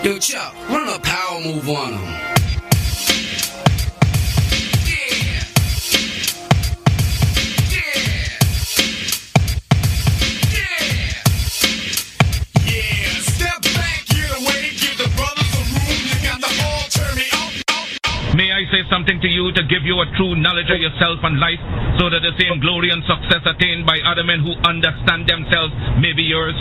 Yo, Chuck, run a power move on him. May I say something to you to give you a true knowledge of yourself and life, so that the same glory and success attained by other men who understand themselves may be yours?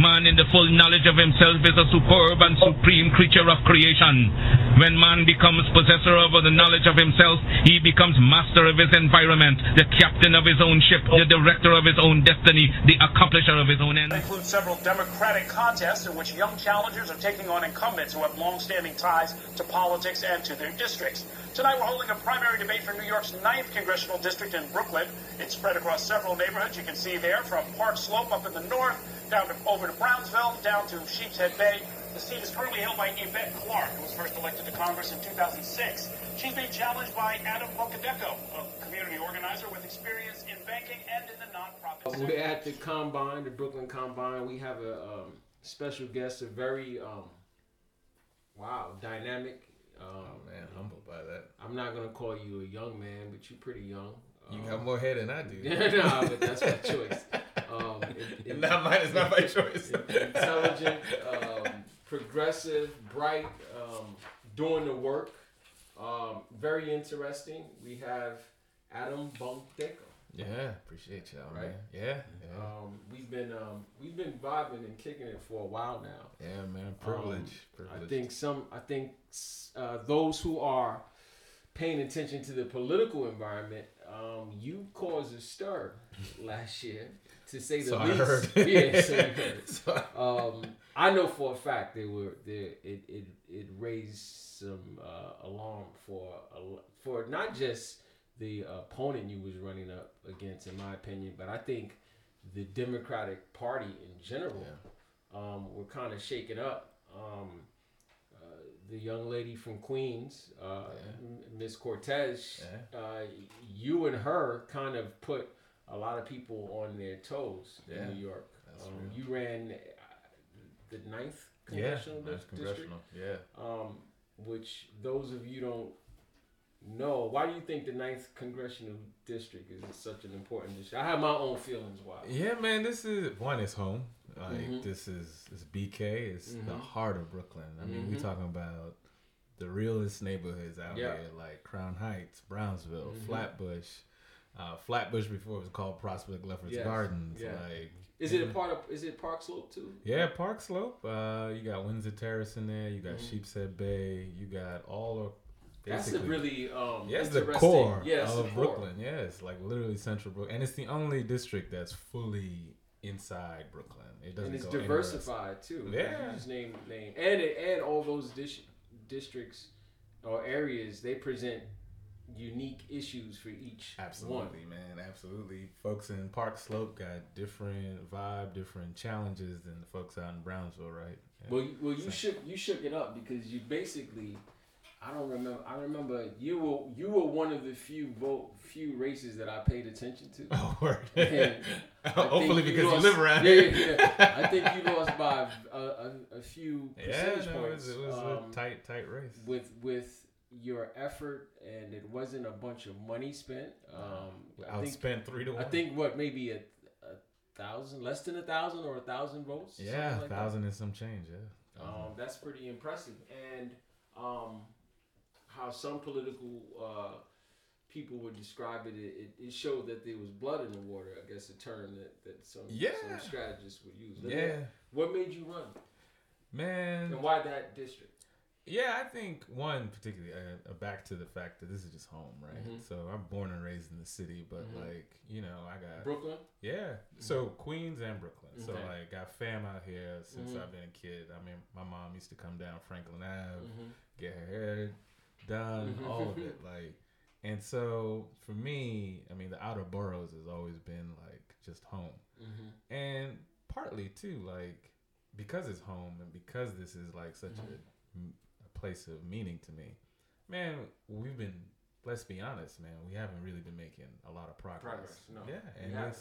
Man in the full knowledge of himself is a superb and supreme creature of creation. When man becomes possessor of the knowledge of himself, he becomes master of his environment, the captain of his own ship, the director of his own destiny, the accomplisher of his own ends. includes several Democratic contests in which young challengers are taking on incumbents who have long-standing ties to politics and to their districts. Tonight we're holding a primary debate for New York's 9th congressional district in Brooklyn. It's spread across several neighborhoods. You can see there from Park Slope up in the north, down to over to Brownsville, down to Sheepshead Bay. The seat is currently held by Yvette Clarke, who was first elected to Congress in 2006. She's being challenged by Adam Bunkeddeko, a community organizer with experience in banking and in the nonprofit sector. We're at the Combine, the Brooklyn Combine. We have a um, special guest, a very um, wow, dynamic. Um, Oh man, humbled by that. I'm not gonna call you a young man, but you're pretty young. You Um, got more hair than I do. nah, but that's my choice. Um, it- it- not mine. It's not my choice. intelligent, um, progressive, bright, um, doing the work. Um, very interesting. We have Adam Bunkeddeko. Yeah, appreciate y'all, Right? man. Yeah, yeah, Um, we've been um, we've been vibing and kicking it for a while now. yeah, man. Privilege, Um, privilege. I think some. I think uh, those who are paying attention to the political environment, um, you caused a stir last year, to say the So I least. heard. yeah, so heard. So I- Um, I know for a fact they were there. It it it raised some uh, alarm for a- for not just the opponent you was running up against, in my opinion, but I think the Democratic Party in general um, were kind of shaken up. Um, uh, the young lady from Queens, uh, M- Miss Cortez, Yeah. uh, you and her kind of put a lot of people on their toes Yeah, in New York. Um, you ran uh, the ninth yeah, congressional that's dis- congressional. Yeah. um, which those of you don't know. Why do you think the ninth congressional district is such an important district? I have my own feelings why. Yeah, man. This is one. It's home. Like Mhm. this is it's BK. It's the Mhm. heart of Brooklyn. I mean, we Mhm. talking about the realest neighborhoods out Yeah. here, like Crown Heights, Brownsville, Mhm. Flatbush. Uh, Flatbush before it was called Prospect Lefferts Yes, Gardens. yeah. Like, Is it a part of? Is it Park Slope too? Yeah, Park Slope. Uh, you got Windsor Terrace in there. You got Mhm. Sheepshead Bay. You got all of. That's basically- really um. Yeah, it's the core Yeah, it's of the core. Brooklyn. Yeah, it's like literally central Brooklyn, and it's the only district that's fully inside Brooklyn. It doesn't and it's diversified too. Yeah. you just name name and it, and all those dis- districts or areas they present unique issues for each one. Absolutely, man. Absolutely. Folks in Park Slope got different vibe, different challenges than the folks out in Brownsville, right? Yeah. Well, you, well, you So- shook you shook it up because you basically, I don't remember. I remember you were you were one of the few vote few races that I paid attention to. Oh, word. Hopefully, because you lost- live around yeah, here. yeah, yeah. I think you lost by a, a, a few Yeah, percentage no, it points. was, it was um, a tight, tight race. with with your effort, and it wasn't a bunch of money spent. Um, I think Outspent three to one. I think what maybe a, a thousand, less than a thousand, or a thousand votes. Yeah, like that. thousand and some change. Yeah. Um, that's pretty impressive, and um, how some political uh, people would describe it, it, it showed that there was blood in the water. I guess a term that, that some Yeah. some strategists would use. Let me- Yeah, What made you run, man. and why that district? Yeah, I think one particularly uh, uh, back to the fact that this is just home, right? Mhm. So I'm born and raised in the city, but Mhm. like you know, I got Brooklyn. yeah. So Queens and Brooklyn. So like got fam out here since Mhm. I've been a kid. I mean, my mom used to come down Franklin Ave, Mhm. get her hair done, all of it. Like, and so for me, I mean, the outer boroughs has always been like just home, Mm-hmm. and partly too like because it's home and because this is like such a place of meaning to me. Man, we've been. Let's be honest, man. We haven't really been making a lot of progress. Progress, no. Yeah, and haven't.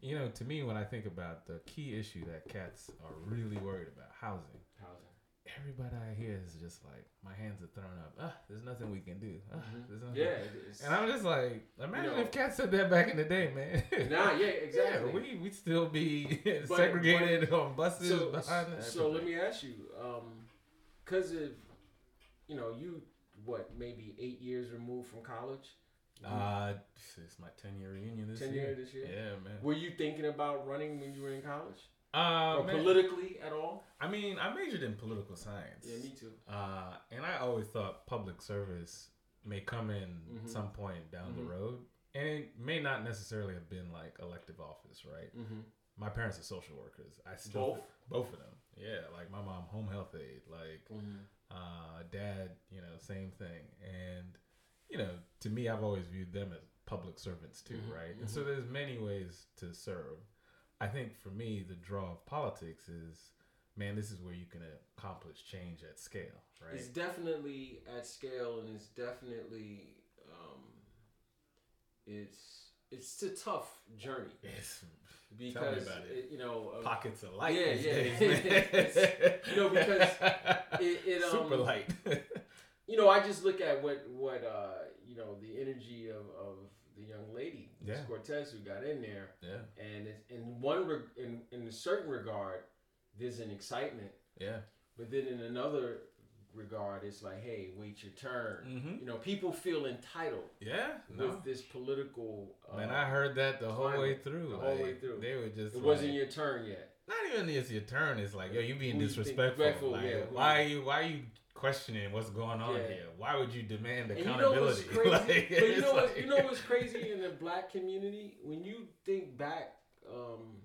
you know, to me, when I think about the key issue that cats are really worried about, housing. Housing. everybody I hear is just like, my hands are thrown up. Ah, there's nothing we can do. Ah, nothing. Yeah, And I'm just like, imagine You know- if cats said that back in the day, man. Nah, yeah, exactly. Yeah, we we'd still be But- segregated on buses so, behind. the- so let me ask you, um, because of, you know, you what maybe eight years removed from college. Uh, it's my 10 year reunion this 10 year. year this year? Yeah, man. Were you thinking about running when you were in college, Uh, or man, politically at all? I mean, I majored in political science. Yeah, me too. Uh, and I always thought public service may come in Mhm. some point down Mhm. the road, and it may not necessarily have been like elective office, right? Mm-hmm. My parents are social workers. I still Both? both of them. Yeah, like my mom, home health aide. Like Mm-hmm. Uh, dad, you know, same thing. And you know, to me, I've always viewed them as public servants too, Mhm, right? And so there's many ways to serve. I think for me, the draw of politics is, man, this is where you can accomplish change at scale, right? It's definitely at scale, and it's definitely um, it's it's a tough journey Yes. because about it. it- you know uh, Pockets of light. Yeah, yeah. days. You know, because it, it um, super light. you know, I just look at what what uh, you know the energy of, of the young lady, Yeah. Cortez, who got in there, yeah, and it's, in one reg- in in a certain regard, there's an excitement, yeah. but then in another regard, it's like, hey, wait your turn. Mhm. You know, people feel entitled Yeah, no. with this political. Uh, Man, I heard that the whole way through. the whole way through. They were just. it wasn't your turn yet. Not even it's your turn. It's like, yo, you being disrespectful. disrespectful, Like, yeah, why are you- why are you questioning what's going on Yeah. here? Why would you demand And you know accountability? Like, but you know what? You know what's crazy in the black community? When you think back, um,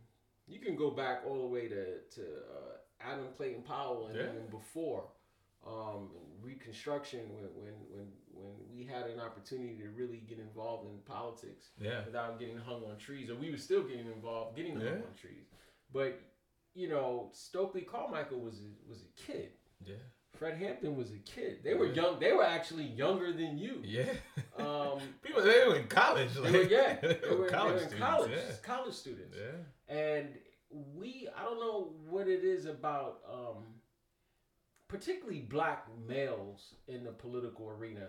you can go back all the way to to uh, Adam Clayton Powell and Yeah. even before um, Reconstruction, when, when when when we had an opportunity to really get involved in politics yeah, without getting hung on trees, or we were still getting involved, getting hung Yeah. on trees. But you know, Stokely Carmichael was a, was a kid. yeah, Fred Hampton was a kid. They were Yeah. young. They were actually younger than you. yeah. Um, People they were in college. they were, yeah, they were college they were in students. college, Yeah, college students. yeah. And we, I don't know what it is about, um, particularly black males in the political arena,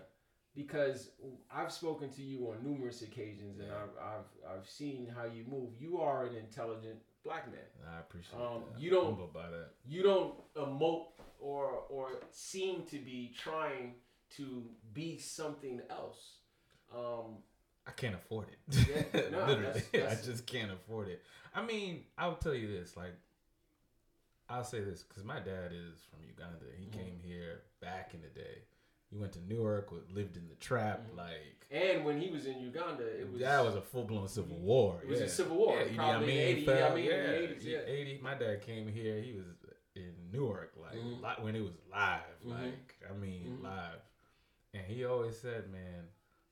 because I've spoken to you on numerous occasions, and I've, I've, I've seen how you move. You are an intelligent black man. I appreciate Um, that. you don't- humbled by that. You don't emote or or seem to be trying to be something else. Um, I can't afford it. Yeah, no, Literally, that's- that's- I just can't afford it. I mean, I'll tell you this. Like, I'll say this because my dad is from Uganda. He Mm-hmm. came here back in the day. He went to Newark, wa- lived in the trap. Mm-hmm. Like, and when he was in Uganda, it was that was a full blown civil war. It was a civil war, Yeah, probably in the 80s, fell. Amin in the yeah, 80s, yeah. 80. My dad came here. He was in Newark, like Mhm. li- when it was live. Mhm. Like, I mean, Mhm. live. And he always said, "Man,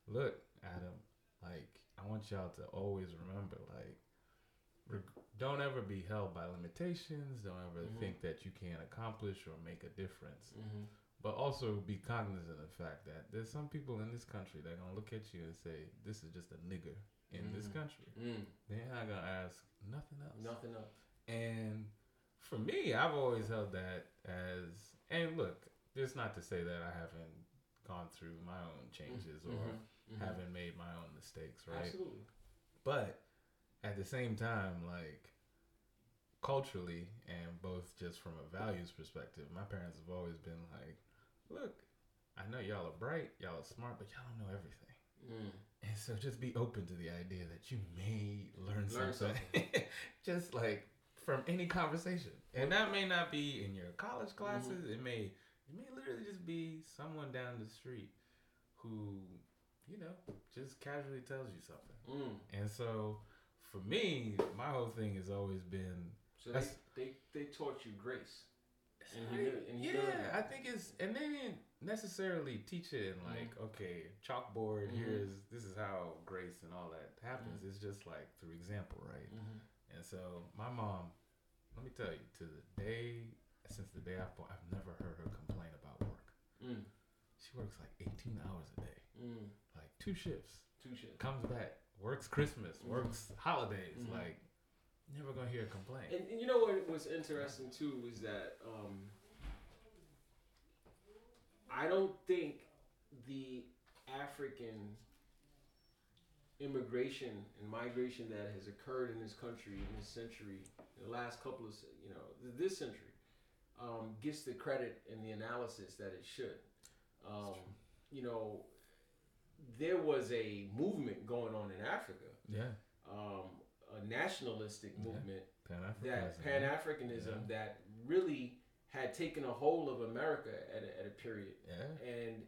look, Adam. Like, I want y'all to always remember, like, don't ever be held by limitations. Don't ever Mhm. think that you can't accomplish or make a difference." Mhm. But also be cognizant of the fact that there's some people in this country that are gonna look at you and say, "This is just a nigger in this Mhm. country." Mm, They're not gonna ask nothing else. nothing else. And for me, I've always held that as. And look, it's not to say that I haven't gone through my own changes or Mhm. Mhm. haven't made my own mistakes, right? Absolutely. But at the same time, like culturally and both just from a values perspective, my parents have always been like, look, I know y'all are bright, y'all are smart, but y'all don't know everything. Mm. And so just be open to the idea that you may learn, Learn something. just like from any conversation. And that may not be in your college classes. It may it may literally just be someone down the street who, you know, just casually tells you something. Mm. And so for me, my whole thing has always been So they, they they taught you grace. And humility- and humility. yeah, I think it's and they didn't necessarily teach it in like okay, chalkboard. Mhm. Here's this is how grace and all that happens. It's just like through example, right? Mhm. And so my mom, let me tell you, to the day since the day I born, I've never heard her complain about work. Mm. She works like 18 hours a day, Mm. like two shifts. Two shifts. Comes back, works Christmas, works holidays. Mhm. Like never gonna hear a complaint. And, and you know what was interesting too was that um, I don't think the African immigration and migration that has occurred in this country in this century, in the last couple of you know this century, um, gets the credit and the analysis that it should. Um, you know, there was a movement going on in Africa, Yeah. um, a nationalistic Yeah. movement Pan that Africanism. Pan Africanism that really had taken a hold of America at a, at a period, Yeah. and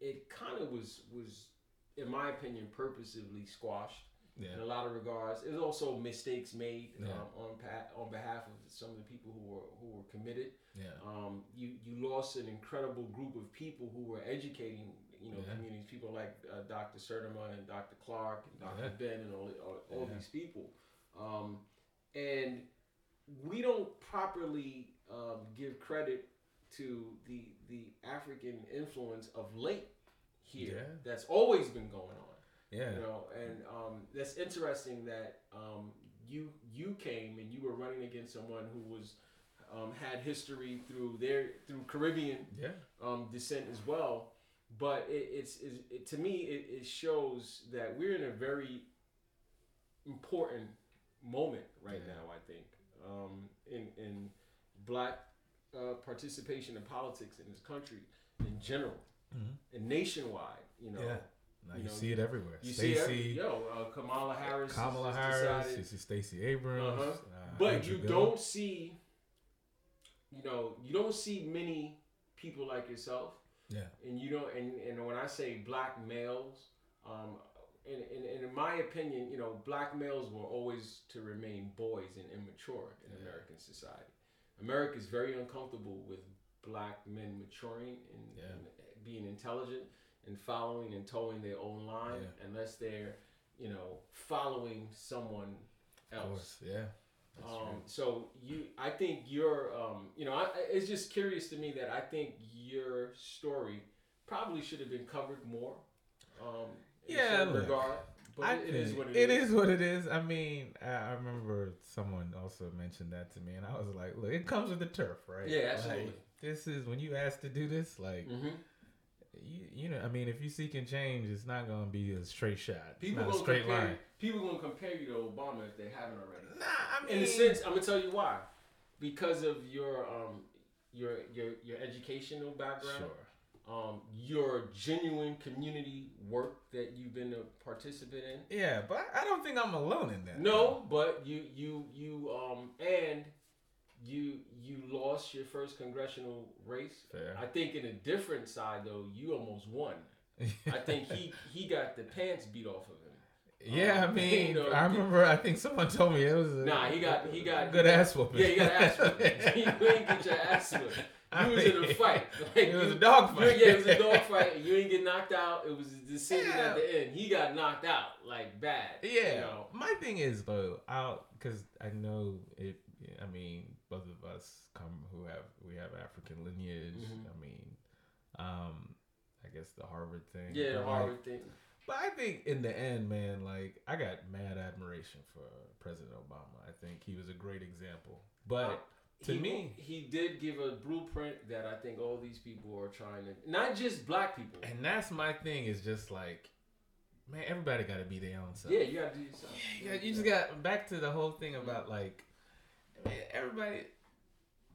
it kind of was was, in my opinion, purposively squashed in a lot of regards. There's also mistakes made Yeah. um, on pa- on behalf of some of the people who were who were committed. Yeah. Um, you you lost an incredible group of people who were educating you know Yeah. communities. People like uh, Dr. Sertima and Dr. Clarke and Dr. Yeah. Ben and all all, all Yeah. these people. Um, and we don't properly um, give credit to the the African influence of late here. That's always been going on. Yeah. You know, and um, that's interesting that um, you you came and you were running against someone who was um, had history through their through Caribbean Yeah. um, descent as well. But it, it's, it's it, to me it, it shows that we're in a very important moment right Yeah. now. I think um, in in black uh, participation in politics in this country in general Mhm. and nationwide. You know, Yeah. Now you you, know, see it everywhere. you see, every, yo, uh, Kamala Harris, Kamala Harris, decided- you see Stacey Abrams. Uh-huh. uh, but you don't see, you know, you don't see many people like yourself, Yeah. and you don't. And, and when I say black males, um, and, and, and in my opinion, you know, black males were always to remain boys and immature in Yeah. American society. America is very uncomfortable with black men maturing and, Yeah. and being intelligent and following and toeing their own line Yeah. unless they're, you know, following someone else. Yeah. Um, so you, I think you're, um, you know, I- it's just curious to me that I think your story probably should have been covered more. Um, Yeah, look, regard, but I it, it is what it is what it is. I mean, I, I remember someone also mentioned that to me, and I was like, "Look, it comes with the turf, right? Yeah, Like, absolutely. this is when you ask to do this, like, hmm you, you know, I mean, if you're seeking change, it's not gonna be a straight shot. It's People not a straight compare. line. People gonna compare you to Obama if they haven't already. Nah, I mean, In a sense, I'm gonna tell you why. Because of your um your your your educational background. sure. um, your genuine community work that you've been a participant in. Yeah, but I don't think I'm alone in that. No, but you you you um and you you lost your first congressional race. Fair. I think in a different side though, you almost won. I think he he got the pants beat off of him. Yeah, I Um, mean, you know, I remember. I think someone told me it was. A, Nah, he got he got good ass whooping. Yeah, you got ass whooping. you ain't get your ass whooped. You was in a fight. Like, It was you- a dog fight. Yeah, it was a dog fight. You ain't get knocked out. It was a decision Yeah. at the end. He got knocked out like bad. Yeah. You know? My thing is though, out because I know it. I mean, both of us come who have we have African lineage. Mhm. I mean, um, I guess the Harvard thing. Yeah, the but, like, Harvard thing. But I think in the end, man, like I got mad admiration for President Obama. I think he was a great example. But uh, to he, me- he did give a blueprint that I think all these people are trying to, not just black people. and that's my thing is just like, man, everybody got to be their own self. Yeah, you gotta do yourself. Yeah, you just got back to the whole thing about mm-hmm. like man, everybody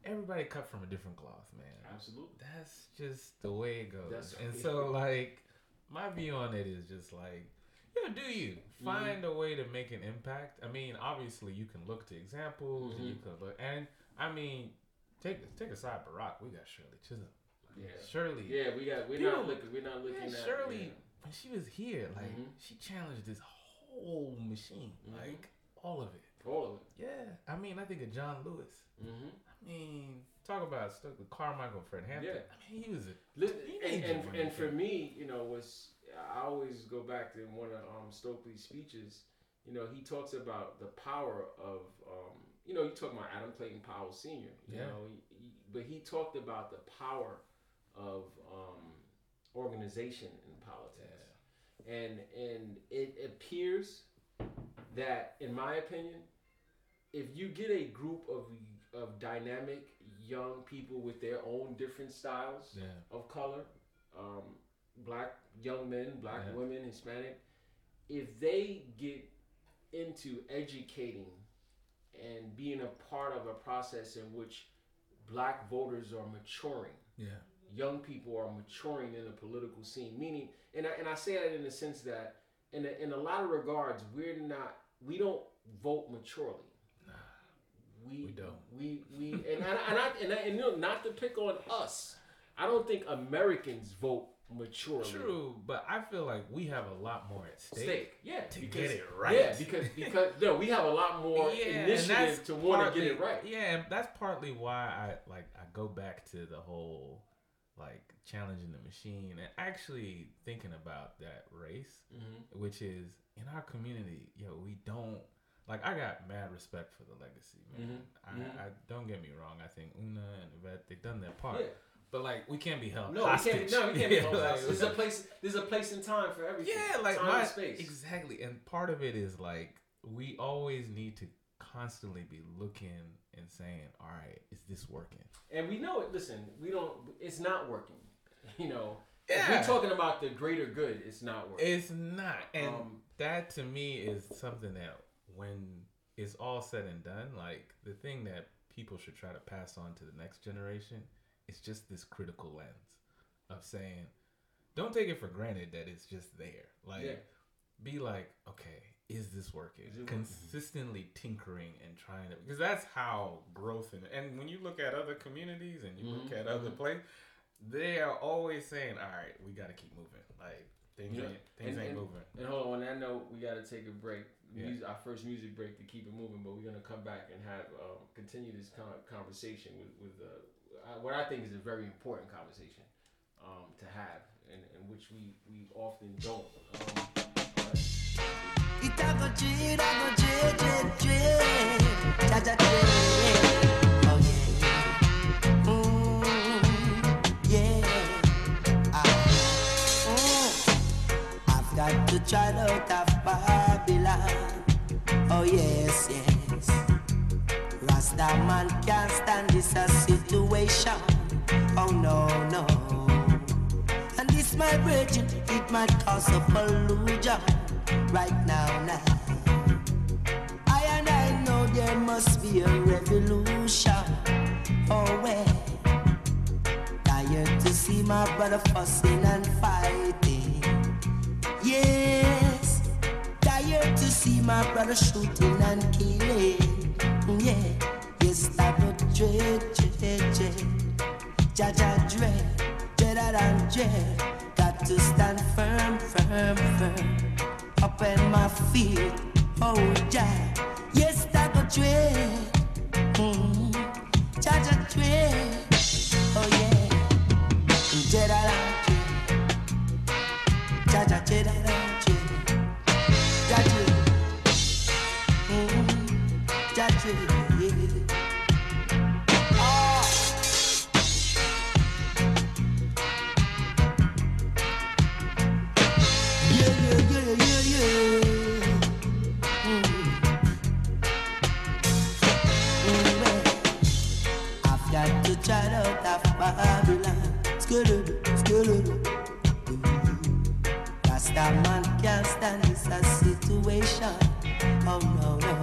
everybody cut from a different cloth, man. Absolutely. That's just the way it goes. That's- and so like my view on it is just like you know, do you Mm-hmm. find a way to make an impact? I mean, obviously you can look to examples and you can look and I mean take take aside Barack, we got Shirley Chisholm. Yeah. Shirley Yeah, we got. We're People- not looking. We're not looking yeah, at Shirley, yeah. when she was here, like Mhm. she challenged this whole machine, Mhm. like all of it. all of it. Yeah, I mean, I think of John Lewis. Mm-hmm. I mean, talk about with Carmichael, Fred Hampton. Yeah. I mean, he was a And, and, and for me, you know, was I always go back to one of um, Stokely's speeches. You know, he talks about the power of, um, you know, you talk about Adam Clayton Powell Sr. You Yeah. know, he, he, but he talked about the power of um, organization in politics, and and it appears that, in my opinion, if you get a group of of dynamic young people with their own different styles yeah, of color um, black young men, black Yeah. women, Hispanic, if they get into educating and being a part of a process in which black voters are maturing, Yeah. young people are maturing in the political scene. Meaning, and I, and I say that in the sense that, in a, in a lot of regards, we're not, we don't vote maturely. We, we don't. We we and I, and I, and, I, and you know, not to pick on us. I don't think Americans vote maturely. True, but I feel like we have a lot more at stake. Stake, yeah, To because- get it right. Yeah, because because no, we have a lot more and initiative to want to get it right. Yeah, and that's partly why I like I go back to the whole like challenging the machine and actually thinking about that race, Mhm. which is in our community. Yo, we don't like. I got mad respect for the legacy, man. I, mhm. I don't get me wrong. I think Una and Yvette they done their part. Yeah. But like we can't be held No, we can't. No, we can't be held like, hostage. There's a place. There's a place and time for everything. yeah, like time my and space. exactly. And part of it is like we always need to constantly be looking and saying, "All right, is this working?" And we know it. Listen, we don't. It's not working. You know. If Yeah. we're talking about the greater good. It's not working. It's not, and Um, that to me is something that when it's all said and done, like the thing that people should try to pass on to the next generation is just this critical lens of saying, don't take it for granted that it's just there. Like, Yeah. be like, okay, is this working? Is it working? Consistently tinkering and trying to, because that's how growth and and when you look at other communities and you look Mhm, at other mhm. places, they are always saying, all right, we got to keep moving. Like things Yeah. ain't things And- ain't and- moving. And hold on, on that note, we got to take a break. Yeah. Music, our first music break to keep it moving, but we're gonna come back and have um, continue this con- conversation with, with uh, uh, what I think is a very important conversation um, to have, and, and which we, we often don't. Um, cha dread. Oh yeah. Mm, yeah. Ah. Mm. I've got to try out of Babylon. Oh yes, yes. Rasta man can't stand this a situation. Oh no, no. And this my brethren, it might cause a pollution right now, now. I and I know there must be a revolution. Oh well, tired to see my brother fussing and fighting. To see my brother shooting and killing. Yeah, yes, I would dread, dread, dread. Jaja dread, dreader than dread. Got to stand firm, firm, firm. Up in my feet, oh Jah. Yes, I go dread. Mm. Jaja dread, oh yeah. Dread. Jaja dreader than dread. Oh no, no.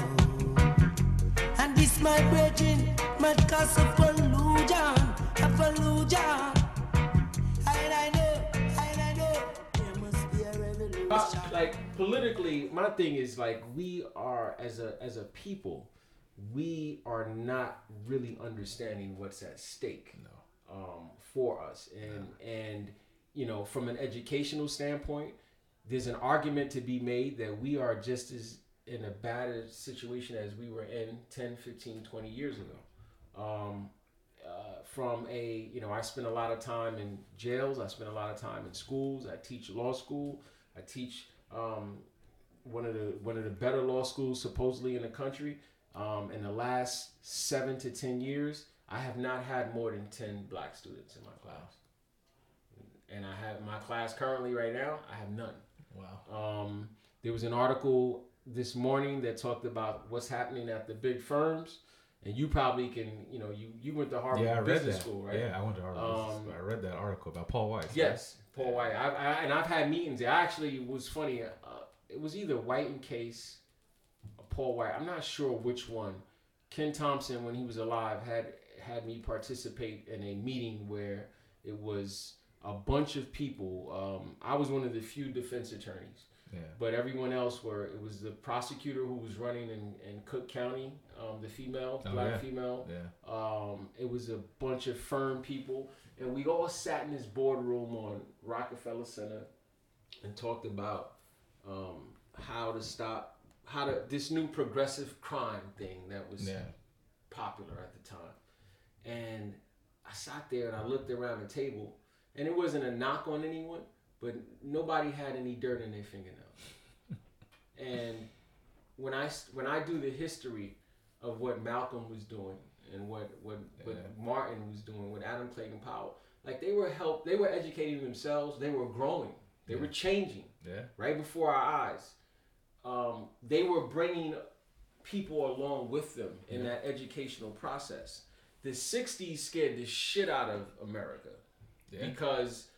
And this my brethren might cause a pollution, a pollution. And I know, and I know, there must be a revolution. Uh, like politically, my thing is like we are as a as a people, we are not really understanding what's at stake. No. um, for us. And and you know, from an educational standpoint, there's an argument to be made that we are just as in a bad situation as we were in 10, 15, 20 years ago. Um, uh, from a, you know, I spend a lot of time in jails. I spend a lot of time in schools. I teach law school. I teach um, one of the one of the better law schools supposedly in the country. Um, in the last seven to ten years, I have not had more than ten black students in my class, and I have my class currently right now. I have none. Wow. Um, there was an article this morning that talked about what's happening at the big firms, and you probably can, you know, you you went to Harvard Yeah, I read Business that. School, right? Yeah, I went to Harvard. Business Um, School. I read that article about Paul Weiss. right? Yes, Paul White. I, I, and I've had meetings. there. I actually was funny. Uh, it was either White and Case, or Paul White. I'm not sure which one. Ken Thompson, when he was alive, had had me participate in a meeting where it was a bunch of people. Um, I was one of the few defense attorneys, Yeah. but everyone else were. It was the prosecutor who was running in, in Cook County, um, the female, Oh, black yeah. female. Yeah. Um, it was a bunch of firm people, and we all sat in this boardroom on Rockefeller Center and talked about um, how to stop how to this new progressive crime thing that was Yeah. popular at the time. And I sat there and I looked around the table, and it wasn't a knock on anyone, but nobody had any dirt in their fingernails. and when I when I do the history of what Malcolm was doing and what what, what Yeah. Martin was doing, what Adam Clayton Powell, like they were help, they were educating themselves, they were growing, they were changing Yeah. right before our eyes. Um, they were bringing people along with them in that educational process. The 60s scared the shit out of America Yeah. because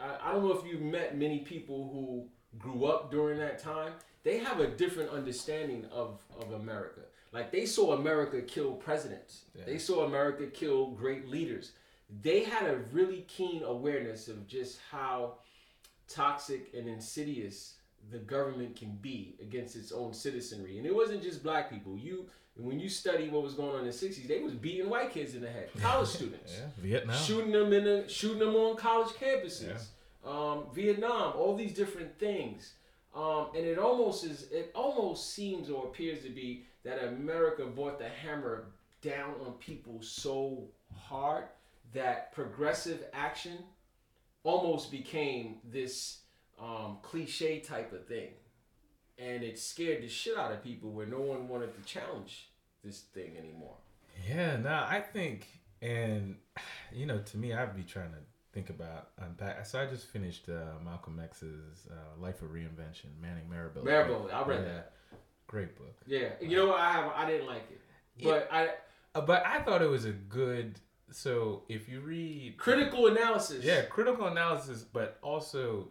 I, I don't know if you've met many people who grew up during that time. They have a different understanding of, of America. Like they saw America kill presidents, Yeah. they saw America kill great leaders. They had a really keen awareness of just how toxic and insidious the government can be against its own citizenry. And it wasn't just black people. You when you study what was going on in the 60s, they was beating white kids in the head, college students. Yeah. Vietnam. shooting them in the shooting them on college campuses, um, Vietnam, all these different things, um, and it almost is it almost seems or appears to be that America brought the hammer down on people so hard that progressive action almost became this um, cliche type of thing, and it scared the shit out of people where no one wanted to challenge this thing anymore. Yeah, no, I think, and you know, to me, I'd be trying to think about unpack. So I just finished uh, Malcolm X's uh, Life of Reinvention, Manning Marable. Marable, I read Yeah. that. Great book. Yeah, you know what? I have I didn't like it, but I Uh, but I thought it was a good. So if you read critical analysis. yeah, critical analysis, but also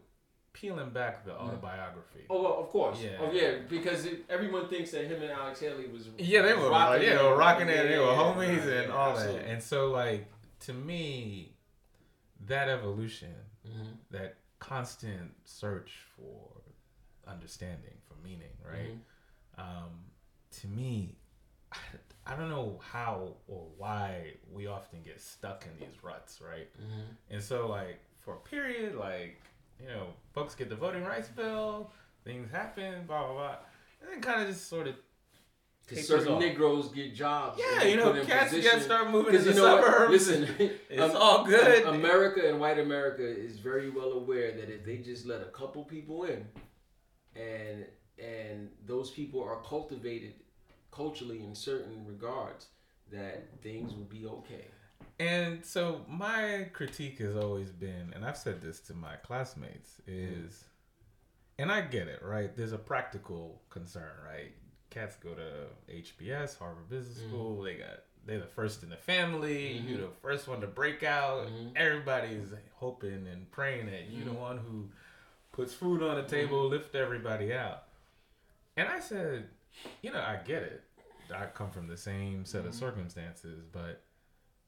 peeling back the autobiography. Oh, well, of course. Yeah. Oh, yeah. Because it, everyone thinks that him and Alex Haley was. Yeah, they were rocking like, yeah, they were rocking it. Yeah, They were yeah, homies yeah, and all absolutely. that. And so, like to me, that evolution, Mhm. that constant search for understanding, for meaning, right? Mm-hmm. Um, to me, I, I don't know how or why we often get stuck in these ruts, right? Mm-hmm. And so, like for a period, like you know, folks get the voting rights bill, things happen, blah blah blah, and then kind of just sort of Because certain off. Negroes get jobs. Yeah, you know, cats position- get start moving to the you know suburbs. Listen, It's um, all good. um, America and white America is very well aware that if they just let a couple people in, and and those people are cultivated culturally in certain regards, that things will be okay. And so my critique has always been, and I've said this to my classmates, is, and I get it, right? There's a practical concern, right? Cats go to HBS, Harvard Business mm-hmm. School. They got they're the first in the family. You're mm-hmm. the first one to break out. Mm-hmm. Everybody's hoping and praying that you're the one who puts food on the table, lift everybody out. And I said, you know, I get it. I come from the same set of circumstances, but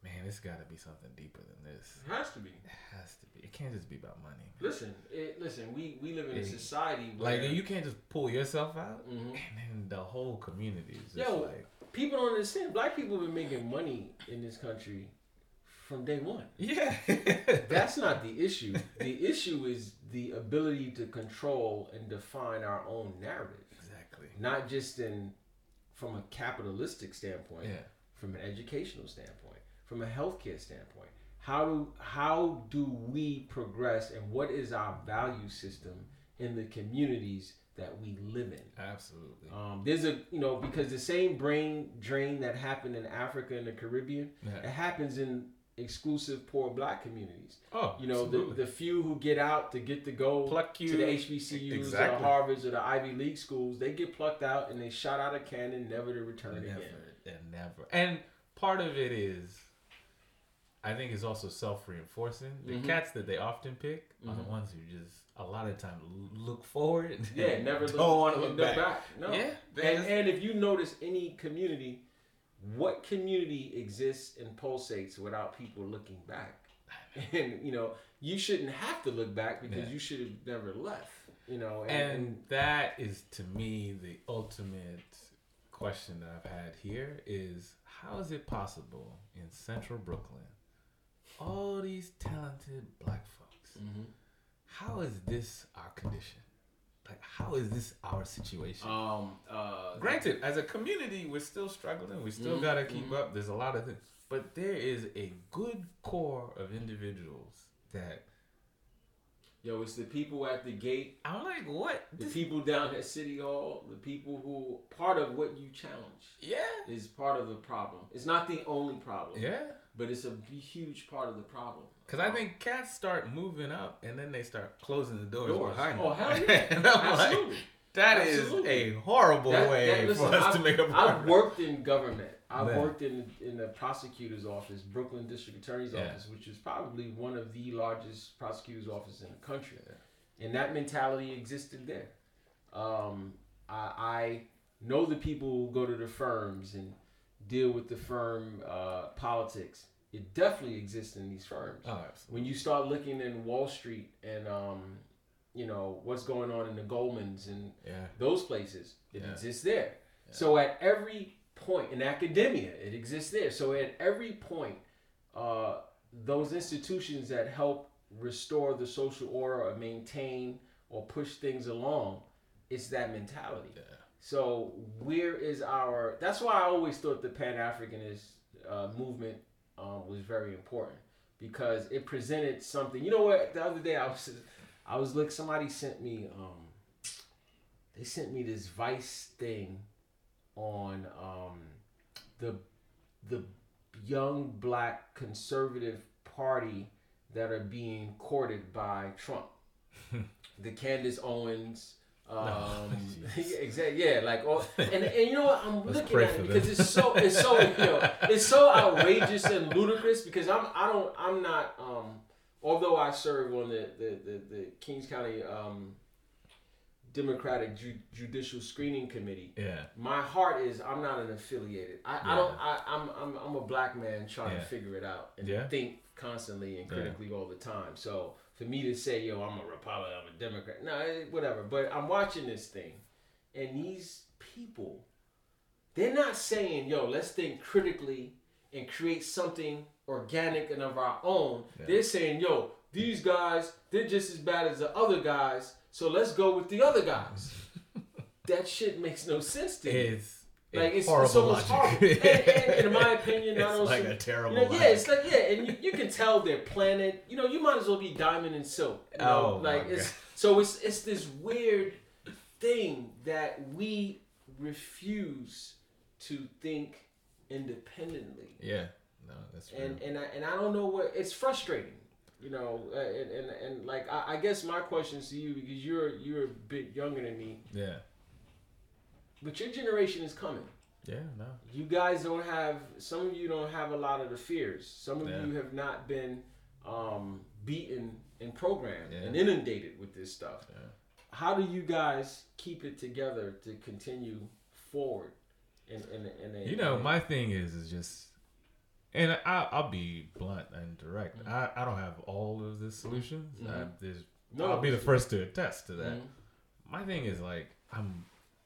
man, it's got to be something deeper than this. It has to be. It has to be. It can't just be about money. Listen, it, listen. We we live in a society where Like you can't just pull yourself out, Mhm. and then the whole community is just Yo, like, people don't understand. Black people have been making money in this country from day one. yeah, That's not the issue. The issue is the ability to control and define our own narrative, exactly. not just in from a capitalistic standpoint, Yeah. from an educational standpoint, from a healthcare standpoint. How do how do we progress, and what is our value system in the communities that we live in? Absolutely. Um, there's a you know because the same brain drain that happened in Africa and the Caribbean, Yeah. it happens in exclusive poor black communities. Oh, You know, the, absolutely. the few who get out to get to go Pluck you- to the HBCUs or the Exactly. Harvards or the Ivy League schools, they get plucked out and they shot out of cannon, never to return never, again. and never. And part of it is, I think, is also self reinforcing. The Mhm. cats that they often pick are the Mhm. ones who just a lot of time look forward. Yeah, never don't look, want to look back. No. Yeah, and, just- and if you notice any community, what community exists and pulsates without people looking back? And you know, you shouldn't have to look back because Yeah. you should have never left. You know, and, and that is to me the ultimate question that I've had here is how is it possible in central Brooklyn, all these talented black folks, Mhm. how is this our condition? Like how is this our situation? um, uh, Granted, as a community, we're still struggling. We still Mhm, gotta keep up. There's a lot of things, but there is a good core of individuals that yo, it's the people at the gate, I'm like, what? the This- people down at City Hall, the people who part of what you challenge yeah, is part of the problem. It's not the only problem, yeah. but it's a huge part of the problem. Because I um, think cats start moving up and then they start closing the doors, Doors. behind Oh hell yeah! I'm like, Absolutely. that is a horrible That- way that- listen, for us I've, to make a I've worked in government. I've Yeah. worked in in the prosecutor's office, Brooklyn District Attorney's Yeah. office, which is probably one of the largest prosecutor's offices in the country. And that mentality existed there. Um, I, I know the people who go to the firms and deal with the firm uh, politics. It definitely exists in these firms Oh, when you start looking in Wall Street and um, you know what's going on in the Goldmans and Yeah. those places, it Yeah. exists there. So at every point in academia, it exists there. So at every point, uh, those institutions that help restore the social order or maintain or push things along, it's that mentality. Yeah. So where is our? That's why I always thought the Pan Africanist uh, movement um, was very important because it presented something. You know what? The other day I was, I was looking. Somebody sent me. Um, they sent me this Vice thing on um, the the young black conservative party that are being courted by Trump. the Candace Owens. Um, jeez. exactly. Yeah, like all, and, and you know what? I'm Let's looking at it them. because it's so it's so you know it's so outrageous and ludicrous because I'm I don't I'm not um although I serve on the the the, the Kings County um Democratic Ju- Judicial Screening Committee. Yeah. My heart is I'm not an affiliated. I, I don't I, I'm, I'm I'm a black man trying Yeah. to figure it out and Yeah. think constantly and Yeah. critically all the time. So for me to say, yo, I'm a Republican, I'm a Democrat, no, eh, whatever. But I'm watching this thing, and these people, they're not saying, yo, let's think critically and create something organic and of our own. Yeah. They're saying, yo, these guys, they're just as bad as the other guys, so let's go with the other guys. that shit makes no sense to me. It's Like it's, horrible it's almost logic. horrible. And, and in my opinion, it's I don't like see- a terrible. you know, yeah, it's like yeah, and you, you can tell they're planted. You know, you might as well be diamond and silk. You know, Oh, like it's God. so it's it's this weird thing that we refuse to think independently, yeah. No, that's and and I, and I don't know what it's frustrating. You know, uh, and, and and like I, I guess my question to you because you're you're a bit younger than me, yeah. but your generation is coming. Yeah. No. you guys don't have some of you don't have a lot of the fears some of Yeah. you have not been um, beaten and programmed Yeah. and inundated with this stuff Yeah. how do you guys keep it together to continue forward in, in, in a, You know, my thing is is just, and I, I'll be blunt and direct. Mm-hmm. I, I don't have all of the solutions. I, Mhm. there's, No, I'll be the first to attest to that. Mhm. My thing is like I'm.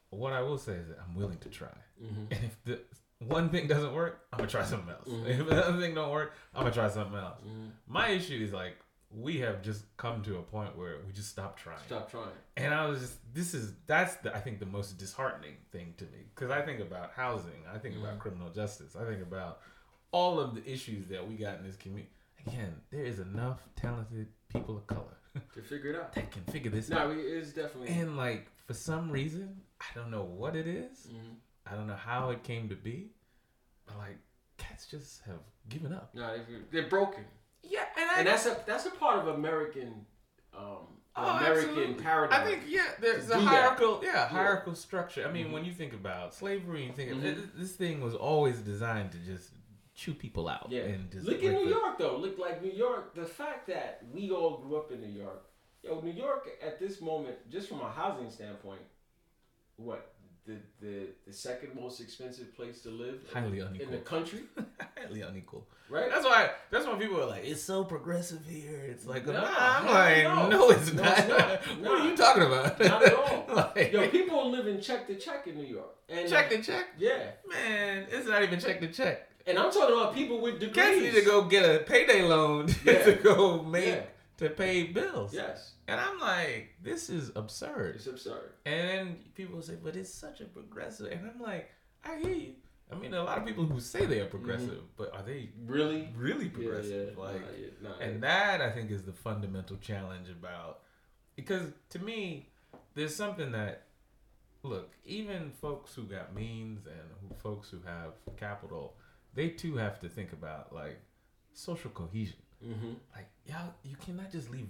What I will say is that I'm willing to try. Mhm. And if the one thing doesn't work, I'm gonna try something else. Mhm. If the other thing don't work, I'm gonna try something else. Mhm. My issue is like we have just come to a point where we just stop trying. stop trying And I was just, this is, that's the, I think the most disheartening thing to me. Because I think about housing, I think about Mhm. criminal justice, I think about all of the issues that we got in this community. Again, there is enough talented people of color to figure it out that can figure this no out. No, it is definitely And like, for some reason, I don't know what it is. Mhm. I don't know how it came to be. But like, cats just have given up. No, they- they're broken, Yeah, and I and that's a that's a part of American, um, Oh, American absolutely. paradigm. I think yeah, there's a hierarchical yeah hierarchical structure. I mean, Mhm. when you think about slavery, you think Mhm. this thing was always designed to just chew people out. Yeah. and just Look at New the- York though. Look like New York. The fact that we all grew up in New York. Yo, New York at this moment, just from a housing standpoint, what the the, the second most expensive place to live in- Highly in the country, highly unequal. right? That's why. That's why people are like, "It's so progressive here." It's like, No, nah, I'm like, no. no, it's No, not. it's not. what are you talking about? Not at all. like, Yo, people live in check to check in New York. And check uh, to check, Yeah, man. It's not even check to check. And I'm talking about people with degrees. Cats need to go get a payday loan Yeah. to go make Yeah. to pay bills. Yes, And I'm like, this is absurd. it's absurd. And then people say, but it's such a progressive. And I'm like, I hear you. I mean, a lot of people who say they are mm-hmm. progressive, but are they Really, really progressive? yeah. Like, Nah, nah, and that I think is the fundamental challenge about because to me, there's something that look, even folks who got means and who folks who have capital, they too have to think about like social cohesion. hmm Like, y'all, you cannot just leave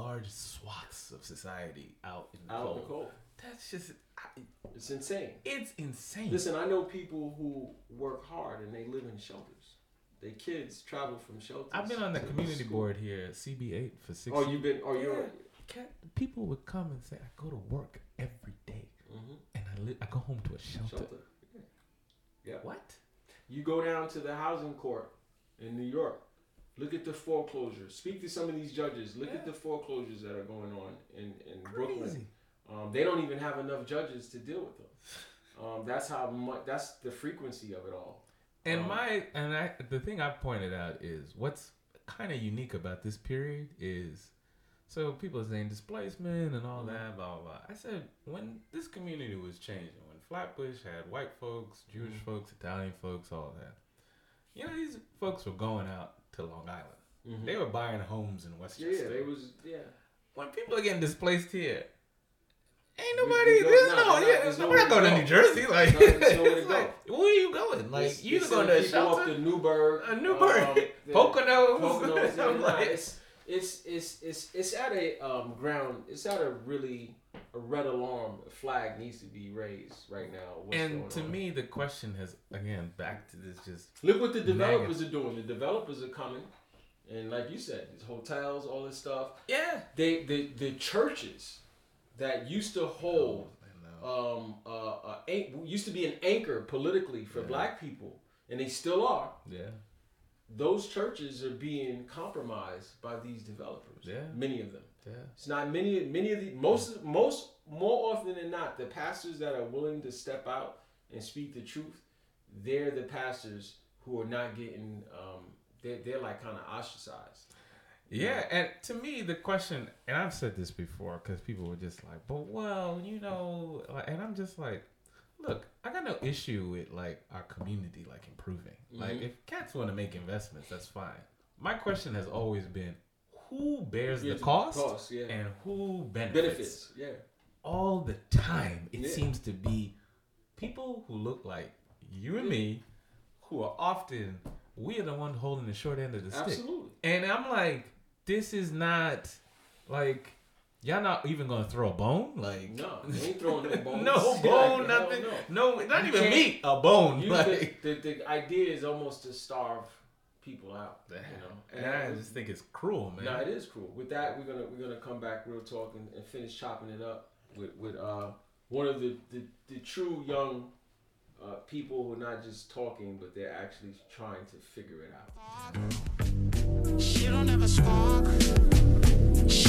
large swaths of society out in the out in cold. the cold. That's just, I, It's insane. it's insane. Listen, I know people who work hard and they live in shelters. Their kids travel from shelters. I've been on the community school. board here, at CB8, for six. Oh, you've been. Oh, you're. Cat- People would come and say, "I go to work every day, hmm and I live. I go home to a shelter." Shelter. Yeah. yeah. What? You go down to the housing court in New York. Look at the foreclosures. Speak to some of these judges. Look at the foreclosures that are going on in, in Crazy. Brooklyn. Um, they don't even have enough judges to deal with them. Um, that's how much. That's the frequency of it all. And Um, my and I the thing I've pointed out is what's kind of unique about this period is so people are saying displacement and all Mhm. that blah, blah blah. I said when this community was changing, when Flatbush had white folks, Jewish Mhm. folks, Italian folks, all that. You know these folks were going out to Long Island. Mhm. They were buying homes in Westchester. yeah, they was yeah. when people are getting displaced here, ain't nobody. go- there's no, yeah, there's not going to to. New Jersey. Like, No, there's nowhere to it's like, where are you going? Like, They- you they either going to a people up to Newburgh, a Newburgh, um, the- Poconos. Poconos. I'm like, it's, it's it's it's it's at a um, ground. It's at a really a red alarm flag needs to be raised right now. What's and to on. me, the question has again back to this just look what the developers are doing. The developers are coming, and like you said, these hotels, all this stuff. yeah. They the the churches that used to hold I um uh, uh used to be an anchor politically for Yeah. black people, and they still are. yeah, Those churches are being compromised by these developers. Yeah. many of them. yeah, It's not many. Many of the most most more often than not, the pastors that are willing to step out and speak the truth, they're the pastors who are not getting. Um, they're they're like kind of ostracized. yeah. And to me, the question, and I've said this before, because people were just like, "But well, you know," and I'm just like, "Look, I got no issue with like our community like improving. Like, Mhm. if cats want to make investments, that's fine. My question has always been, who bears the cost, cost, yeah. and who benefits? Benefits, yeah. all the time it Yeah. seems to be people who look like you and me who are often we are the one holding the short end of the stick Absolutely. and i'm like this is not like y'all not even gonna throw a bone like No, they ain't throwing no bones. no bone hell nothing no. no, not You even can't- meat a bone You, like the, the, the idea is almost to starve people out. You know, and i just think it's cruel man No, it is cruel. With that, we're gonna we're gonna come back real talk and, and finish chopping it up with with uh one of the the, the true young uh, people who are not just talking, but they're actually trying to figure it out. She don't ever spark.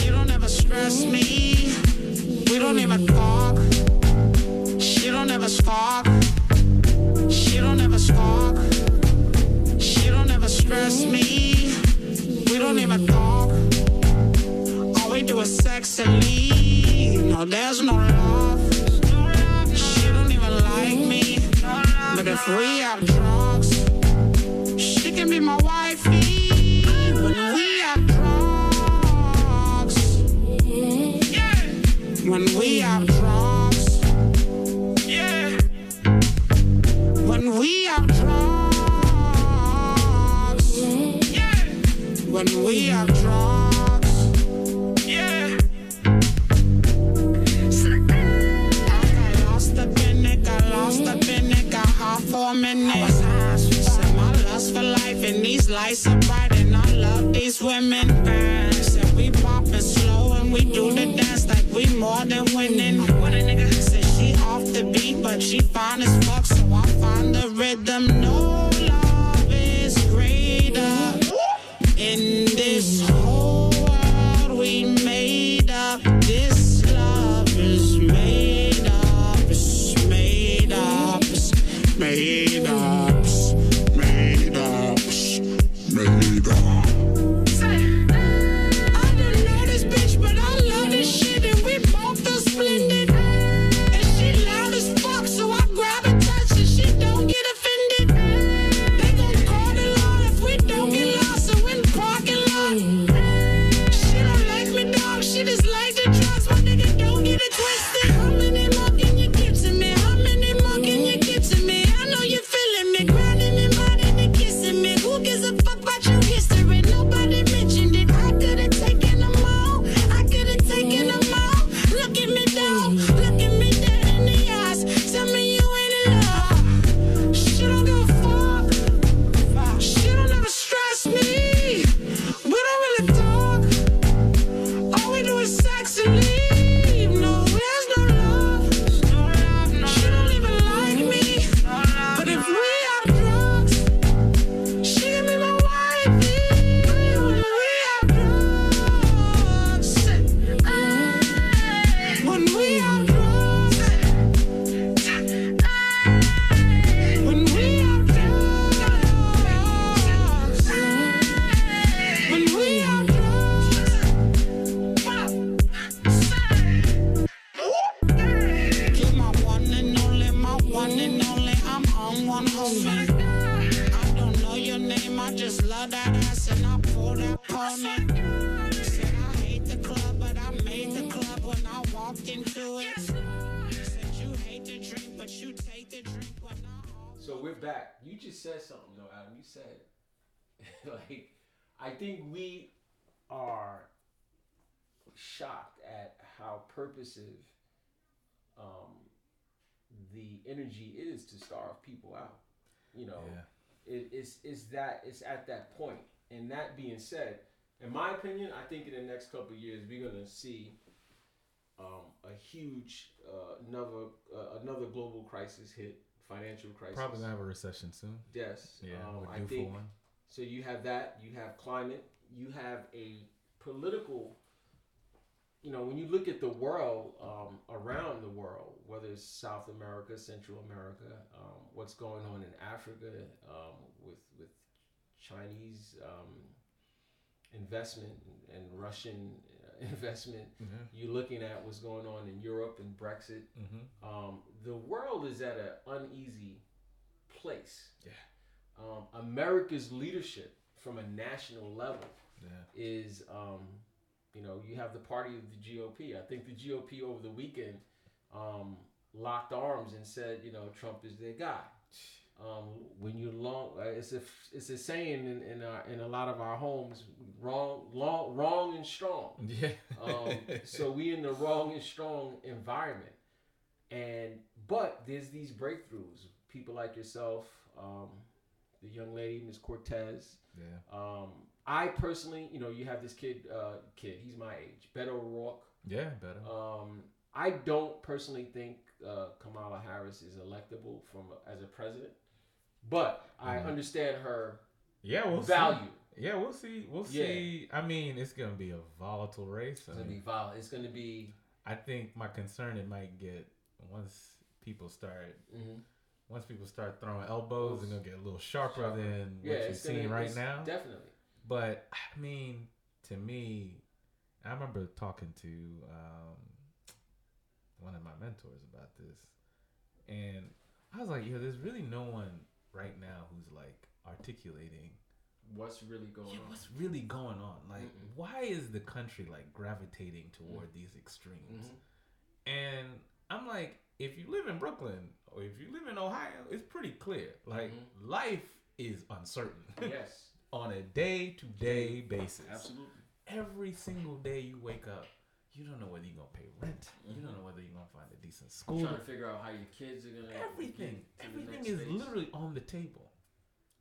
She don't ever stress me. We don't even talk. She don't ever spark. She don't ever spark. She don't ever stress me. We don't even talk. All we do is sex and leave. No, there's no love. She don't even like me. But if we have drugs, she can be my wifey When we are drunk. Yeah. When we are drunk. Yeah. When we have drums. high, said for life these lights are bright and I love these women. Said we poppin' slow and we do the dance we more than winning. What a nigga said she off the beat, but she fine as fuck, so I find the rhythm. No shocked at how purposive um, the energy is to starve people out. You know, it, it's it's that it's at that point. And that being said, in my opinion, I think in the next couple of years we're gonna see um, a huge uh, another uh, another global crisis hit, financial crisis. Probably gonna have a recession soon. Yes. Yeah, um, I think one. so. You have that. You have climate. You have a political. You know, when you look at the world um, around the world, whether it's South America, Central America, um, what's going on in Africa um, with with Chinese um, investment and Russian uh, investment, Mhm. you're looking at what's going on in Europe and Brexit. Mhm. Um, the world is at an uneasy place. Yeah. Um, America's leadership from a national level Yeah. is, um, you know, you have the party of the GOP. I think the GOP over the weekend um, locked arms and said, you know, Trump is their guy. Um, when you long, uh, it's a it's a saying in in, our, in a lot of our homes, wrong, long, wrong and strong. Yeah. Um, so we in the wrong and strong environment, and but there's these breakthroughs. People like yourself, um, the young lady Miss Cortez. Yeah. Um, I personally, you know, you have this kid, uh, kid. He's my age, Beto O'Rourke. Yeah, better. Um, I don't personally think uh, Kamala Harris is electable from as a president, but I Mhm. understand her yeah, we'll value. see. Yeah, we'll see. We'll Yeah. see. I mean, it's gonna be a volatile race. It's I, gonna be volatile. It's gonna be. I think my concern it might get once people start mhm. once people start throwing elbows, it's gonna get a little sharper, Sharper. than Yeah, what you're seeing right now. Definitely. But I mean, to me, I remember talking to um, one of my mentors about this, and I was like, "Yo, there's really no one right now who's like articulating What's really going yeah, on? what's really going on. Like, Mm-mm. why is the country like gravitating toward mm-hmm. these extremes?" Mm-hmm. And I'm like, if you live in Brooklyn or if you live in Ohio, it's pretty clear. Like, mm-hmm. life is uncertain. Yes. on a day to day basis. Absolutely. Every single day you wake up, you don't know whether you're gonna pay rent. You don't know whether you're gonna find a decent school. You're Trying to figure out how your kids are gonna everything get to the everything is phase. literally on the table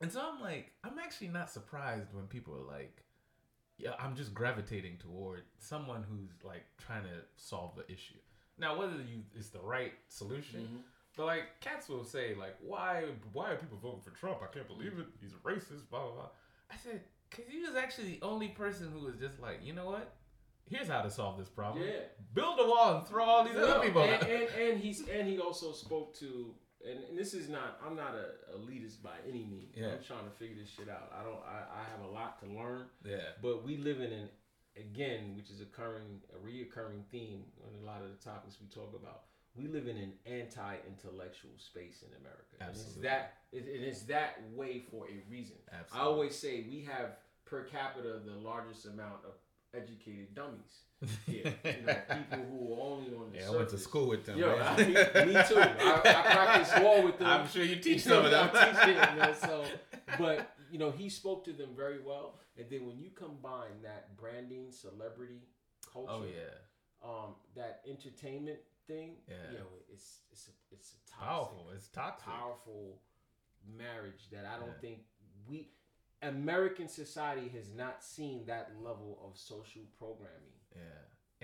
and so i'm like i'm actually not surprised when people are like yeah i'm just gravitating toward someone who's like trying to solve the issue now whether you it's the right solution Mm-hmm. but like cats will say like why why are people voting for trump i can't believe it he's a racist blah blah blah i said because he was actually the only person who was just like you know what here's how to solve this problem Yeah. build a wall and throw all these No, other people and, out. and, and he's and he also spoke to and, and this is not I'm not a elitist by any means. Yeah. I'm trying to figure this shit out. I don't I, I have a lot to learn. yeah But we live in an again, which is occurring a reoccurring theme on a lot of the topics we talk about. We live in an anti-intellectual space in America. And Absolutely. it's that it, it is that way for a reason. Absolutely. I always say we have per capita the largest amount of educated dummies here. you know, people who are only on the yeah, surface. I went to school with them. Yo. I, me, me too. I, I practice law with them. I'm sure you teach You know, some of them. I teach it, you know, so, but you know, he spoke to them very well. And then when you combine that branding, celebrity culture, Oh yeah, um, that entertainment thing, Yeah. you know, it's it's a, it's a toxic, powerful. It's toxic. powerful marriage that I don't Yeah. think we American society has not seen that level of social programming. Yeah,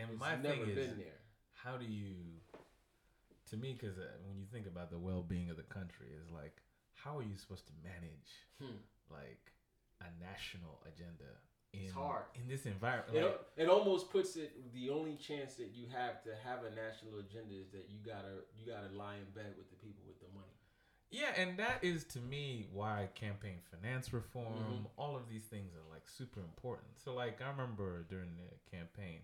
and It's my never thing is, been there. how do you? To me, because uh, when you think about the well-being of the country, is like, how are you supposed to manage Hmm. like a national agenda in It's hard. in this environment? It, Like, it almost puts it the only chance that you have to have a national agenda is that you gotta you gotta lie in bed with the people with the money. Yeah, and that is to me why campaign finance reform, Mhm. all of these things are like super important. So like I remember during the campaign,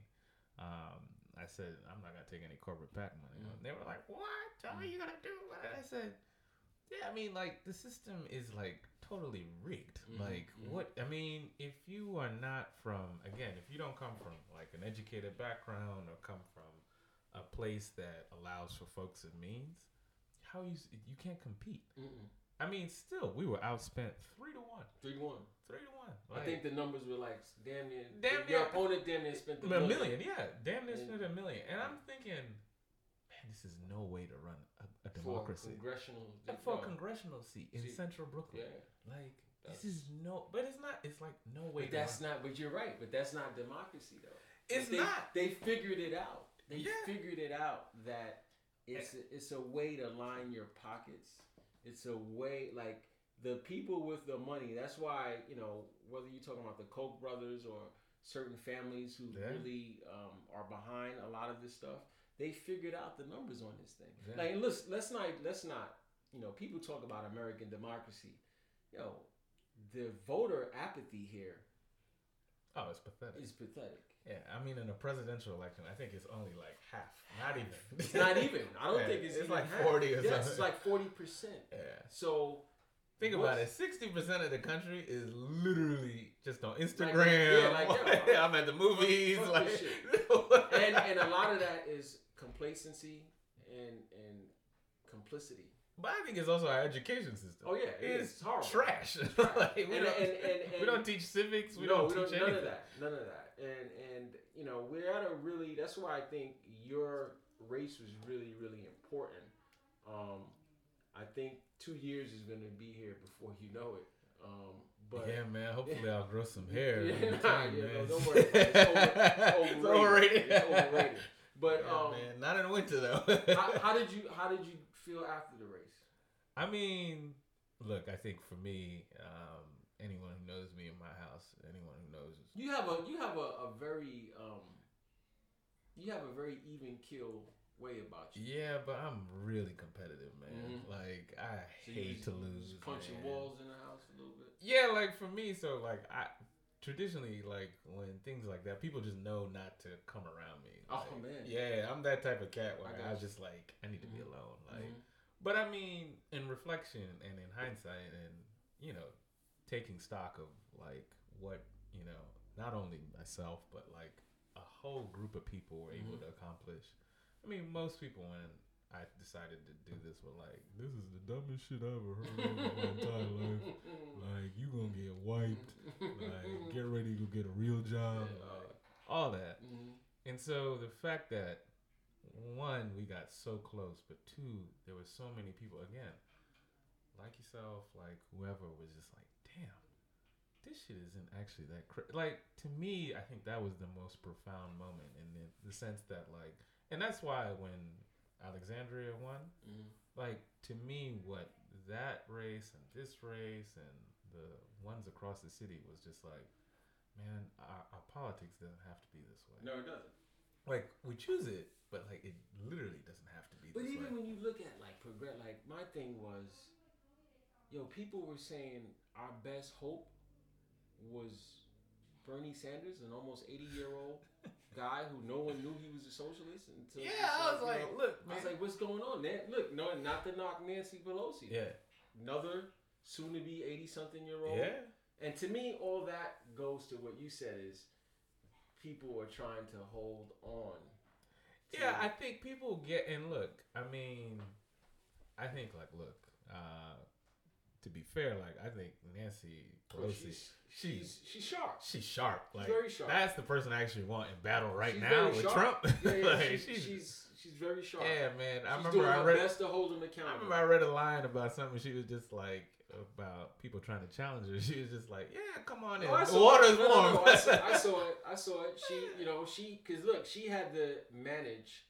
um, I said I'm not gonna take any corporate PAC money. Mhm. They were like, "What? How are you gonna do?" it?" I said, "Yeah, I mean like the system is like totally rigged. Mhm, Like mhm. what? I mean, if you are not from again, if you don't come from like an educated background or come from a place that allows for folks of means, how you you can't compete. Mm-mm. I mean, still, we were outspent three to one. Three to one. Three to one. I think the numbers were like damn near. Damn your opponent damn near spent a million. million, yeah, damn near spent a million. And I'm thinking, man, this is no way to run a, a for democracy. congressional. And for a congressional seat in See, central Brooklyn, Yeah, like That's- this is no, but it's not. It's like no way. but that's run. not. But you're right. But that's not democracy though. It's they, not. They figured it out. They Yeah. figured it out that it's a, it's a way to line your pockets. It's a way like the people with the money. That's why you know whether you're talking about the Koch brothers or certain families who Yeah. really um, are behind a lot of this stuff. They figured out the numbers on this thing. Yeah. Like, let's let's not let's not you know people talk about American democracy. Yo, the voter apathy here Oh, it's pathetic. It's pathetic. yeah, I mean, in a presidential election, I think it's only like half, not even. It's not even. I don't Yeah, think it's, it's even like half. 40 or yes, something. it's like forty percent. Yeah. So Think about it. Sixty percent of the country is literally just on Instagram. yeah, like, yo, I'm at the movies. fuck Like, this and and a lot of that is complacency and and complicity. but I think it's also our education system. Oh yeah, it is. it's It's horrible. trash. trash. like, we, And- don't, and- and- we don't teach civics. We no, don't we teach don't, none anything. of that. None of that. And and you know we're at a really. That's why I think your race was really really important. Um, I think two years is going to be here before you know it. Um, but yeah, man. Hopefully, I'll grow some hair. Yeah, between, yeah, no, man. don't worry. It's over- overrated. It's overrated. But Yeah, um, man, not in the winter though. how, how did you how did you feel after the race? I mean, look, I think for me, um, anyone who knows me in my house, anyone who knows, You have a you have a, a very um, you have a very even kill way about you. yeah, but I'm really competitive, man. Mhm. Like I So hate to lose. punching man. walls in the house a little bit. Yeah, like for me, so like I traditionally like when things like that, people just know not to come around me. Oh, man. Yeah, I'm that type of cat where I I, was just like I need to be Mhm. alone. Like, Mhm. but I mean, in reflection and in hindsight, and you know, taking stock of like what you know, not only myself but like a whole group of people were able Mhm. to accomplish. I mean, most people when I decided to do this with like, this is the dumbest shit I've ever heard in my entire life. Like, you gonna get wiped. Like, get ready to go get a real job. Like, all that. Mhm. And so the fact that one, we got so close, but two, there were so many people again, like yourself, like whoever was just like, damn, this shit isn't actually that cra like to me. I think that was the most profound moment in the, the sense that like, and that's why when Alexandria won, Mhm. like to me, what that race and this race and the ones across the city was just like, man, our, our politics doesn't have to be this way No, it doesn't. like we choose it, but like it literally doesn't have to be. But this even way. when you look at like progress, like my thing was, yo, people were saying our best hope was Bernie Sanders, an almost eighty year old guy who no one knew he was a socialist until. yeah, it's I was like, know, look, I was like, what's going on, man? Look, no, not to knock Nancy Pelosi, yeah, another soon to be eighty something year old. yeah, And to me, all that goes to what you said is people are trying to hold on. to- yeah. I think people get and look. I mean, I think like look. uh To be fair, like I think Nancy Oh, Pelosi, she's, she's she's she's sharp. she's sharp. Like very sharp. That's the person I actually want in battle right She's now with sharp. Trump. Yeah, yeah, like, she's, she's, she's she's very sharp. yeah, man. I she's remember doing I read. best to hold him accountable. I remember I read a line about something. She was just like about people trying to challenge her. She was just like, "Yeah, come on in. Oh, the water's. No, warm." no, I, saw, I saw it. I saw it. She, you know, she, cause look, she had to manage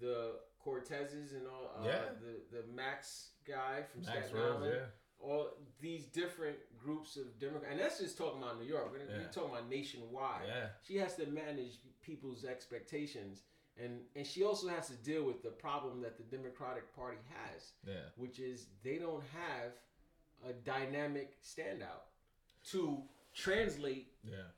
the Cortezes and all. Uh, Yeah. The the Max guy from Max Staten Rose, Island. yeah. All these different groups of Democrats, and that's just talking about New York. We're, we're Yeah. talking about nationwide. Yeah. She has to manage people's expectations, and and she also has to deal with the problem that the Democratic Party has Yeah. which is they don't have a dynamic standout to translate Yeah.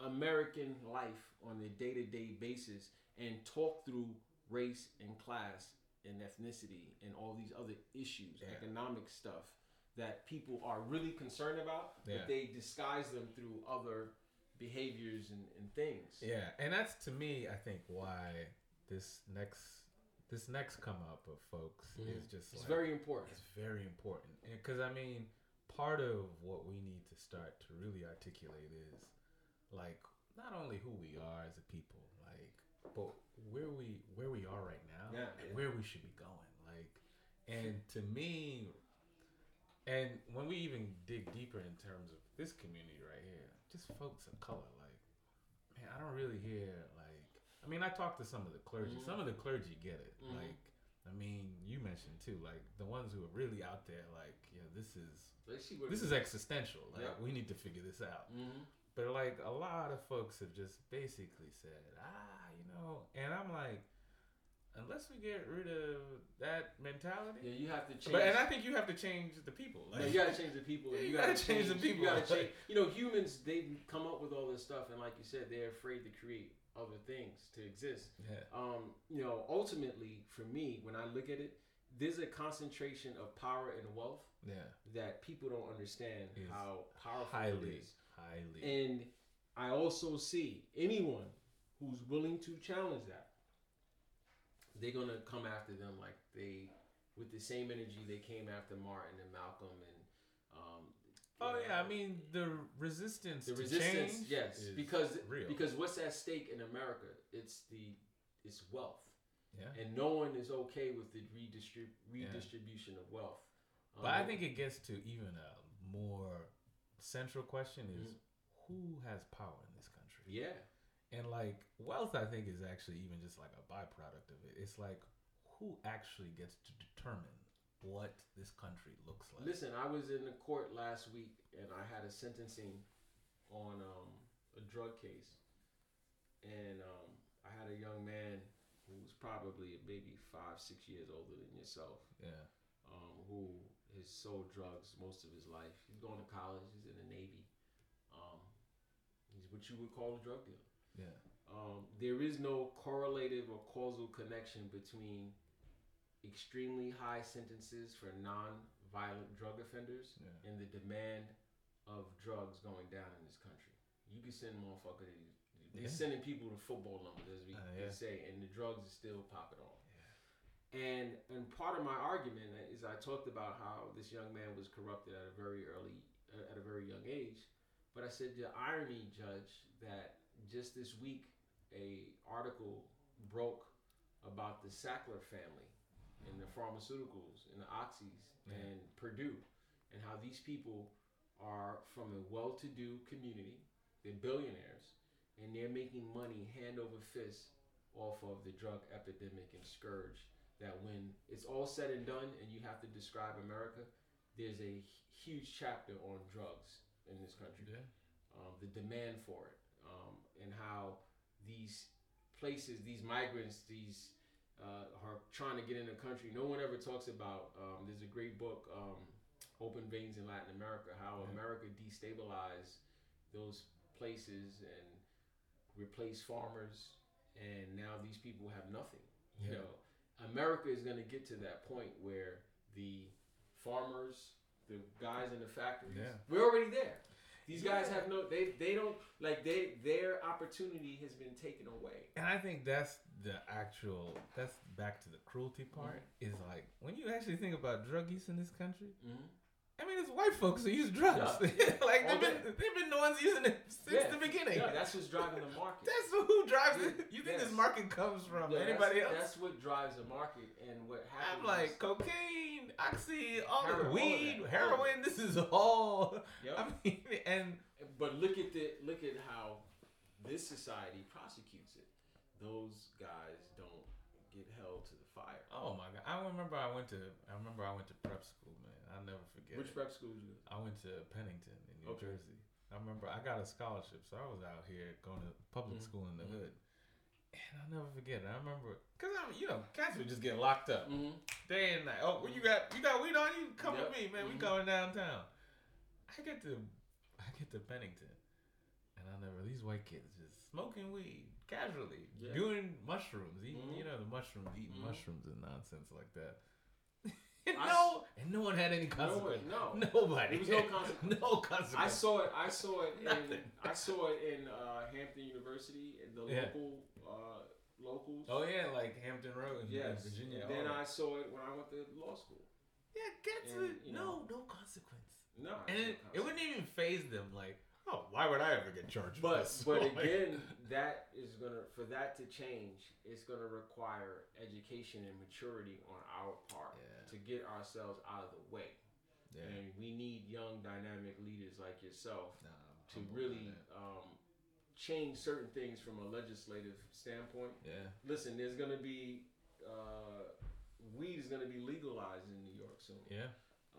American life on a day to day basis and talk through race and class and ethnicity and all these other issues, Yeah. economic stuff that people are really concerned about, Yeah. but they disguise them through other behaviors and, and things. Yeah, and that's to me, I think, why this next this next come up of folks mm-hmm. is just It's like, very important. it's very important because I mean, part of what we need to start to really articulate is like not only who we are as a people, like, but where we where we are right now, Yeah, yeah. where we should be going, like, and to me, and when we even dig deeper in terms of this community right here, just folks of color, like, man, I don't really hear like. I mean, I talked to some of the clergy. Mhm. Some of the clergy get it. Mhm. Like, I mean, you mentioned too, like the ones who are really out there, like, yeah, this is Let's see what this is existential. Like, Yeah. we need to figure this out. Mhm. But like a lot of folks have just basically said, ah, you know, and I'm like, unless we get rid of that mentality, Yeah, you have to change. but and I think you have to change the people. No, you gotta change the people. You you, gotta gotta, change the people. You gotta change. You know, humans they come up with all this stuff, and like you said, they're afraid to create other things to exist. yeah, Um, you know, ultimately, for me, when I look at it, there's a concentration of power and wealth yeah, that people don't understand Is how powerful highly, it is. highly, And I also see anyone who's willing to challenge that, they're gonna come after them like they, with the same energy they came after Martin and Malcolm and. Um, oh you yeah, I mean the resistance, the to resistance, change yes, is because real. because what's at stake in America? It's the it's wealth, yeah. and no one is okay with the redistrib- redistribution of wealth. But I Um, think it gets to even a more central question is Mhm. who has power in this country? yeah, And like wealth, I think is actually even just like a byproduct of it. It's like who actually gets to determine what this country looks like. Listen, I was in the court last week and I had a sentencing on um, a drug case, and um, I had a young man who was probably maybe five, six years older than yourself, Yeah, um, who has sold drugs most of his life. He's going to college. He's in the Navy. Um, he's what you would call a drug dealer. Yeah, Um, there is no correlative or causal connection between extremely high sentences for non-violent drug offenders Yeah. and the demand of drugs going down in this country. You can send motherfuckers, they're Yeah. sending people to football numbers, as we Uh, yeah. say, and the drugs are still popping off. And and part of my argument is I talked about how this young man was corrupted at a very early at a very young age. But I said the irony, Judge, that just this week a article broke about the Sackler family and the pharmaceuticals and the oxys and Purdue and how these people are from a well-to-do community. They're billionaires and they're making money hand over fist off of the drug epidemic and scourge. That when it's all said and done, and you have to describe America, there's a huge chapter on drugs in this country. Yeah. Um, the demand for it, um, and how these places, these migrants, these uh, are trying to get in the country. No one ever talks about. Um, there's a great book, um, Open Veins in Latin America, how Yeah. America destabilized those places and replaced farmers, and now these people have nothing. You know, America is going to get to that point where the farmers, the guys in the factories, Yeah. we're already there. These guys have no they they don't like they their opportunity has been taken away. And I think that's the actual. That's back to the cruelty part. Is like when you actually think about drug use in this country. Mhm. I mean, it's white folks who use drugs. like they've been, they've been the ones using it since Yeah. the beginning. Yeah, that's what's driving the market. That's who drives it. Yeah. You think Yes. this market comes from Yeah, anybody that's, else? That's what drives the market, and what happens. I'm like cocaine, oxy, all Heroin, the weed, that. heroin. This is all. Yep. I mean, and but look at the look at how this society prosecutes it. Those guys don't get held to the fire. oh my god, I remember I went to. I remember I went to prep school, man. I'll never forget. Which prep school did you? I went to Pennington in New Okay. Jersey. I remember I got a scholarship, so I was out here going to public Mhm. school in the hood. And I'll never forget it. I remember, cause I'm, you know, cats would just get locked up Mm-hmm. day and night. Oh, well, you got you got weed on you? Come Yep. with me, man. We Mhm. going downtown. I get to, I get to Pennington, and I never these white kids just smoking weed casually, Yeah. doing mushrooms, eating, Mhm. you know, the mushrooms, eating Mhm. mushrooms and nonsense like that. I no, and no one had any No, consequence. no. Nobody. There was no consequence. no consequence. I saw it. I saw it in. Nothing. I saw it in uh, Hampton University in the Yeah. local uh, locals. Oh yeah, like Hampton Road in, yes. Virginia. And then all I that. saw it when I went to law school. yeah, get to and, it. you No, no consequence. No, And no it, it consequence. wouldn't even phase them. Like, oh, why would I ever get charged? with But this? but again, that is gonna for that to change, it's gonna require education and maturity on our part Yeah. to get ourselves out of the way. yeah. And we need young, dynamic leaders like yourself Nah, to really um, change certain things from a legislative standpoint. Yeah. Listen, there's gonna be uh, weed is gonna be legalized in New York soon. Yeah.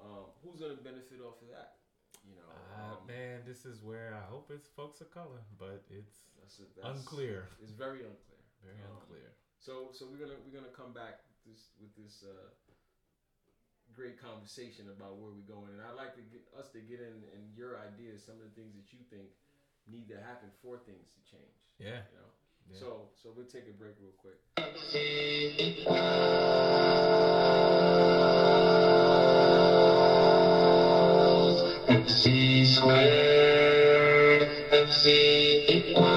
Um, who's gonna benefit off of that? You know, Uh, um, man, this is where I hope it's folks of color, but it's that's, that's unclear. It's very unclear. Very Um, unclear. So so we're gonna we're gonna come back this with this uh, great conversation about where we're going, and I'd like to get us to get in and your ideas, some of the things that you think need to happen for things to change. Yeah. You know. Yeah. So so we'll take a break real quick. MC squared, MC equals.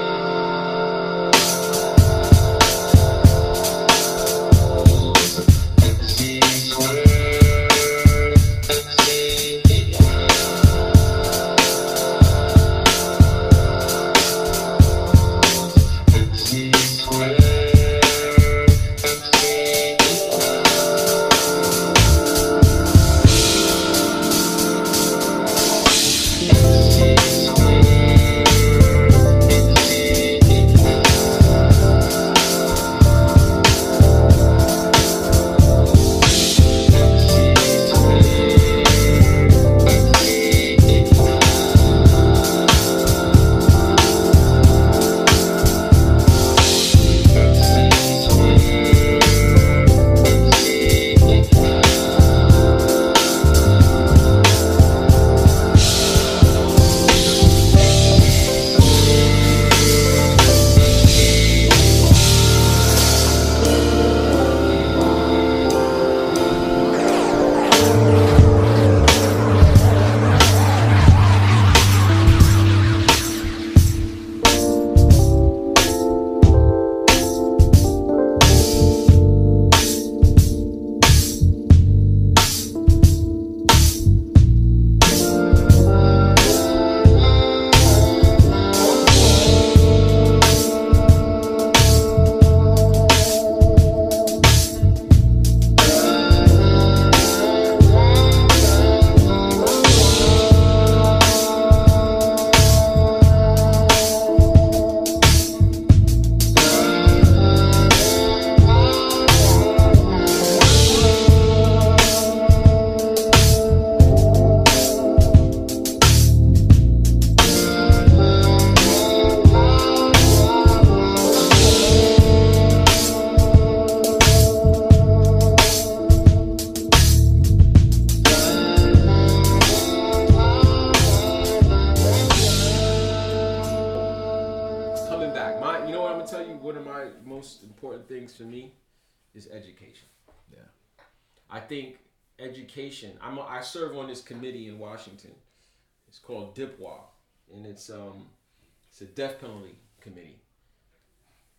Education. I'm a, I serve on this committee in Washington. It's called DIPWA, and it's um it's a death penalty committee.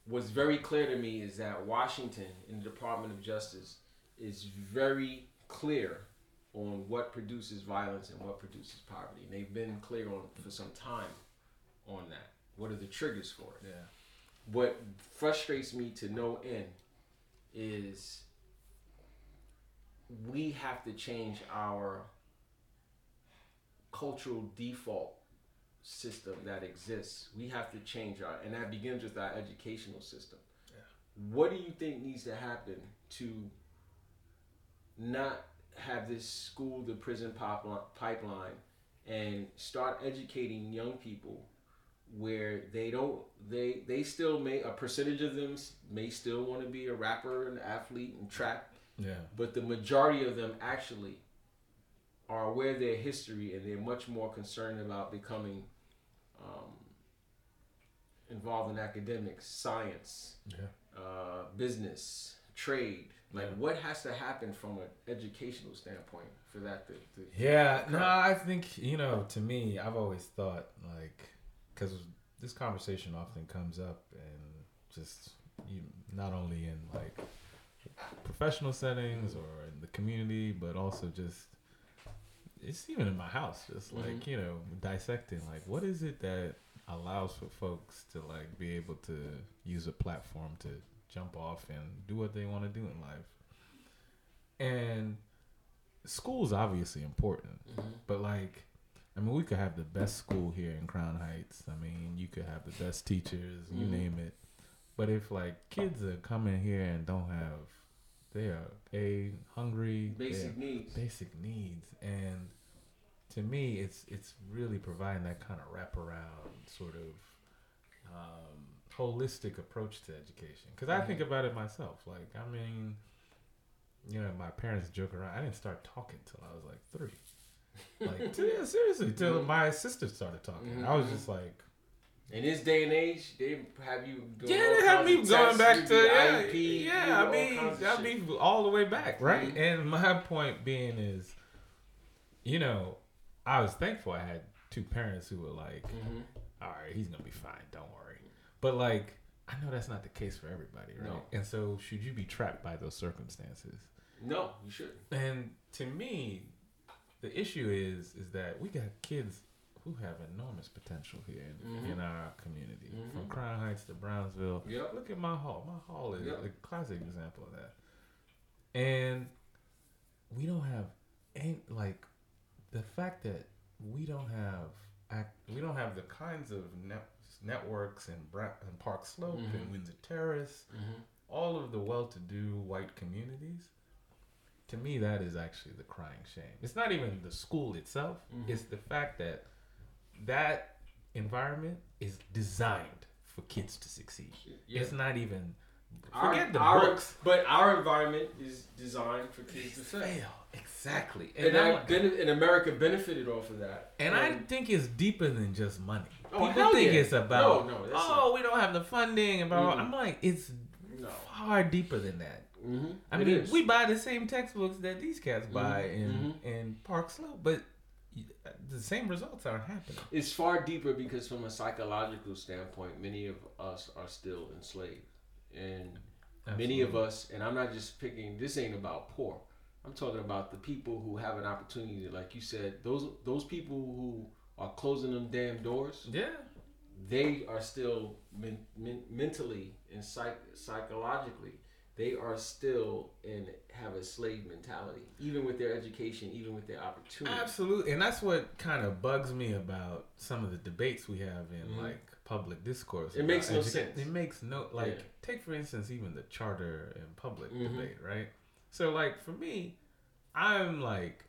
What's very clear to me is that Washington in the Department of Justice is very clear on what produces violence and what produces poverty. And they've been clear on for some time on that. What are the triggers for it? Yeah. what frustrates me to no end is we have to change our cultural default system that exists. We have to change our, and that begins with our educational system. What do you think needs to happen to not have this school to prison pipeline, pipeline and start educating young people where they don't they they still may a percentage of them may still want to be a rapper and athlete and trap Yeah. but the majority of them actually are aware of their history and they're much more concerned about becoming um, involved in academics science Yeah. uh, business trade like what has to happen from an educational standpoint for that to, to Yeah, no, I think you know. To me, I've always thought like, because this conversation often comes up, and just you, not only in like professional settings or in the community, but also just it's even in my house. Just mm-hmm. like you know, dissecting like what is it that allows for folks to like be able to use a platform to jump off and do what they want to do in life, and school's obviously important, mm-hmm. but like, I mean, we could have the best school here in Crown Heights. I mean, you could have the best teachers, you mm-hmm. name it. But if like kids are coming here and don't have, they are a hungry, basic needs basic needs, and to me, it's it's really providing that kind of wraparound sort of um, holistic approach to education. Because I mm-hmm. think about it myself. Like, I mean, you know, my parents joke around. I didn't start talking till I was like three. Like, yeah, seriously, till mm-hmm. my sister started talking. I was just mm-hmm. like, in this day and age they have you doing yeah, they have me going tests, back to do yeah, IEP, yeah. I all mean, kinds of I shit. mean, all the way back, right? Mhm. And my point being is, you know, I was thankful I had two parents who were like, Mhm. all right, he's gonna be fine, don't worry. But like, I know that's not the case for everybody, right? No. And so, should you be trapped by those circumstances? no you shouldn't And to me, the issue is is that we got kids who have enormous potential here in, Mhm. in our community, from Mhm. Crown Heights to Brownsville. Yep. Look at my hall. My hall is Yep. a classic example of that. And we don't have any like the fact that we don't have act, we don't have the kinds of net, networks in, Bra- in Park Slope Mhm. and Windsor Terrace, Mhm. all of the well-to-do white communities. To me, that is actually the crying shame. It's not even the school itself; Mhm. it's the fact that that environment is designed for kids to succeed. Yeah. It's not even Our- forget the our, books. but our environment is designed for kids to fail Fail exactly, and, and, I, bene- and America benefited off of that and I think it's deeper than just money. Oh, People think yeah. it's about No, no, oh we don't have the funding and. Mhm. I'm like it's no far deeper than that. mm-hmm. I mean, we buy the same textbooks that these cats buy Mhm, in mhm. in Park Slope, but the same results aren't happening. it's far deeper because from a psychological standpoint many of us are still enslaved. And many of us and i'm not just picking this ain't about poor. I'm talking about the people who have an opportunity like you said those those people who are closing them damn doors Yeah, they are still men, men, mentally and psych, psychologically they are still in have a slave mentality even with their education even with their opportunity absolutely, and that's what kind of bugs me about some of the debates we have in Mhm. like public discourse. It makes no educa- sense. It makes no like Yeah. take for instance even the charter and public Mhm. debate, right? So like for me, I'm like,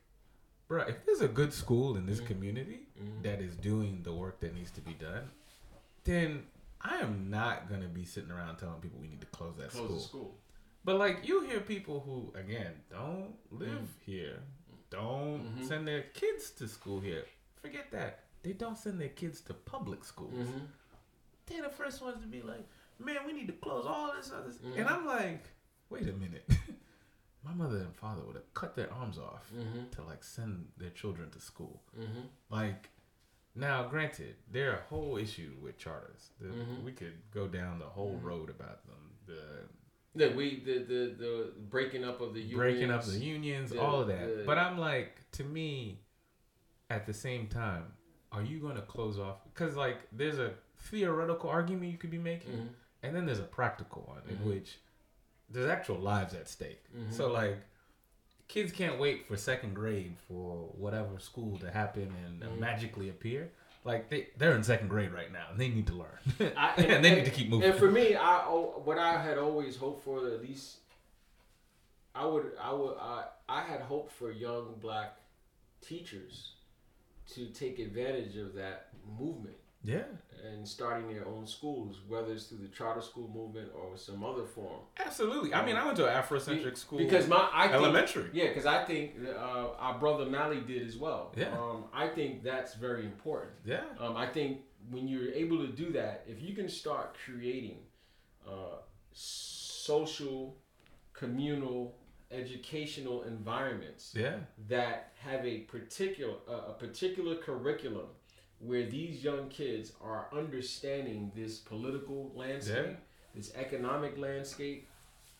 bro, if there's a good school in this Mhm. community Mhm. that is doing the work that needs to be done, then I am not gonna be sitting around telling people we need to close that close school. the school But like you hear people who again don't live here, don't Mhm. send their kids to school here. Forget that. They don't send their kids to public schools. Mhm. They're the first ones to be like, man, we need to close all this other. Mhm. And I'm like, wait a minute. My mother and father would have cut their arms off Mhm. to like send their children to school. Mhm. Like, now, granted, there are a whole issue with charters. The, Mhm. We could go down the whole Mm-hmm. road about them. The The we the the the breaking up of the unions. breaking up the unions, the- all of that. the- but I'm like, to me, at the same time, are you going to close off? Because like, there's a theoretical argument you could be making, Mhm. and then there's a practical one in Mhm. which there's actual lives at stake. Mhm. So like, kids can't wait for second grade for whatever school to happen and Mhm. magically appear. Like they they're in second grade right now. and They need to learn, I- and, they need to keep moving. And for me, I oh, what I had always hoped for at least I would I would I I had hoped for young black teachers to take advantage of that movement yeah, and starting their own schools, whether it's through the charter school movement or some other form. absolutely. I mean, I went to an Afrocentric school because my I think, elementary. Yeah, because I think uh, our brother Mally did as well. Yeah. Um, I think that's very important. Yeah. Um, I think when you're able to do that, if you can start creating uh, social, communal, educational environments Yeah. that have a particular uh, a particular curriculum where these young kids are understanding this political landscape, Yeah. this economic landscape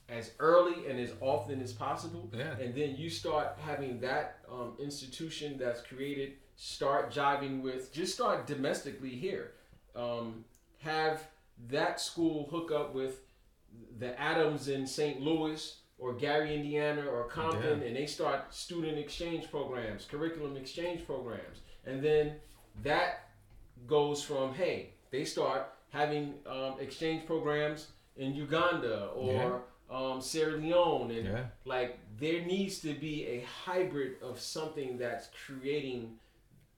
as early and as often as possible. Yeah. And then you start having that um, institution that's created start jiving with just start domestically here. Um, have that school hook up with the Adams in St. Louis or Gary, Indiana or Compton, Yeah. and they start student exchange programs, curriculum exchange programs, and then that goes from hey, they start having um, exchange programs in Uganda or um, Sierra Leone, and Yeah. like there needs to be a hybrid of something that's creating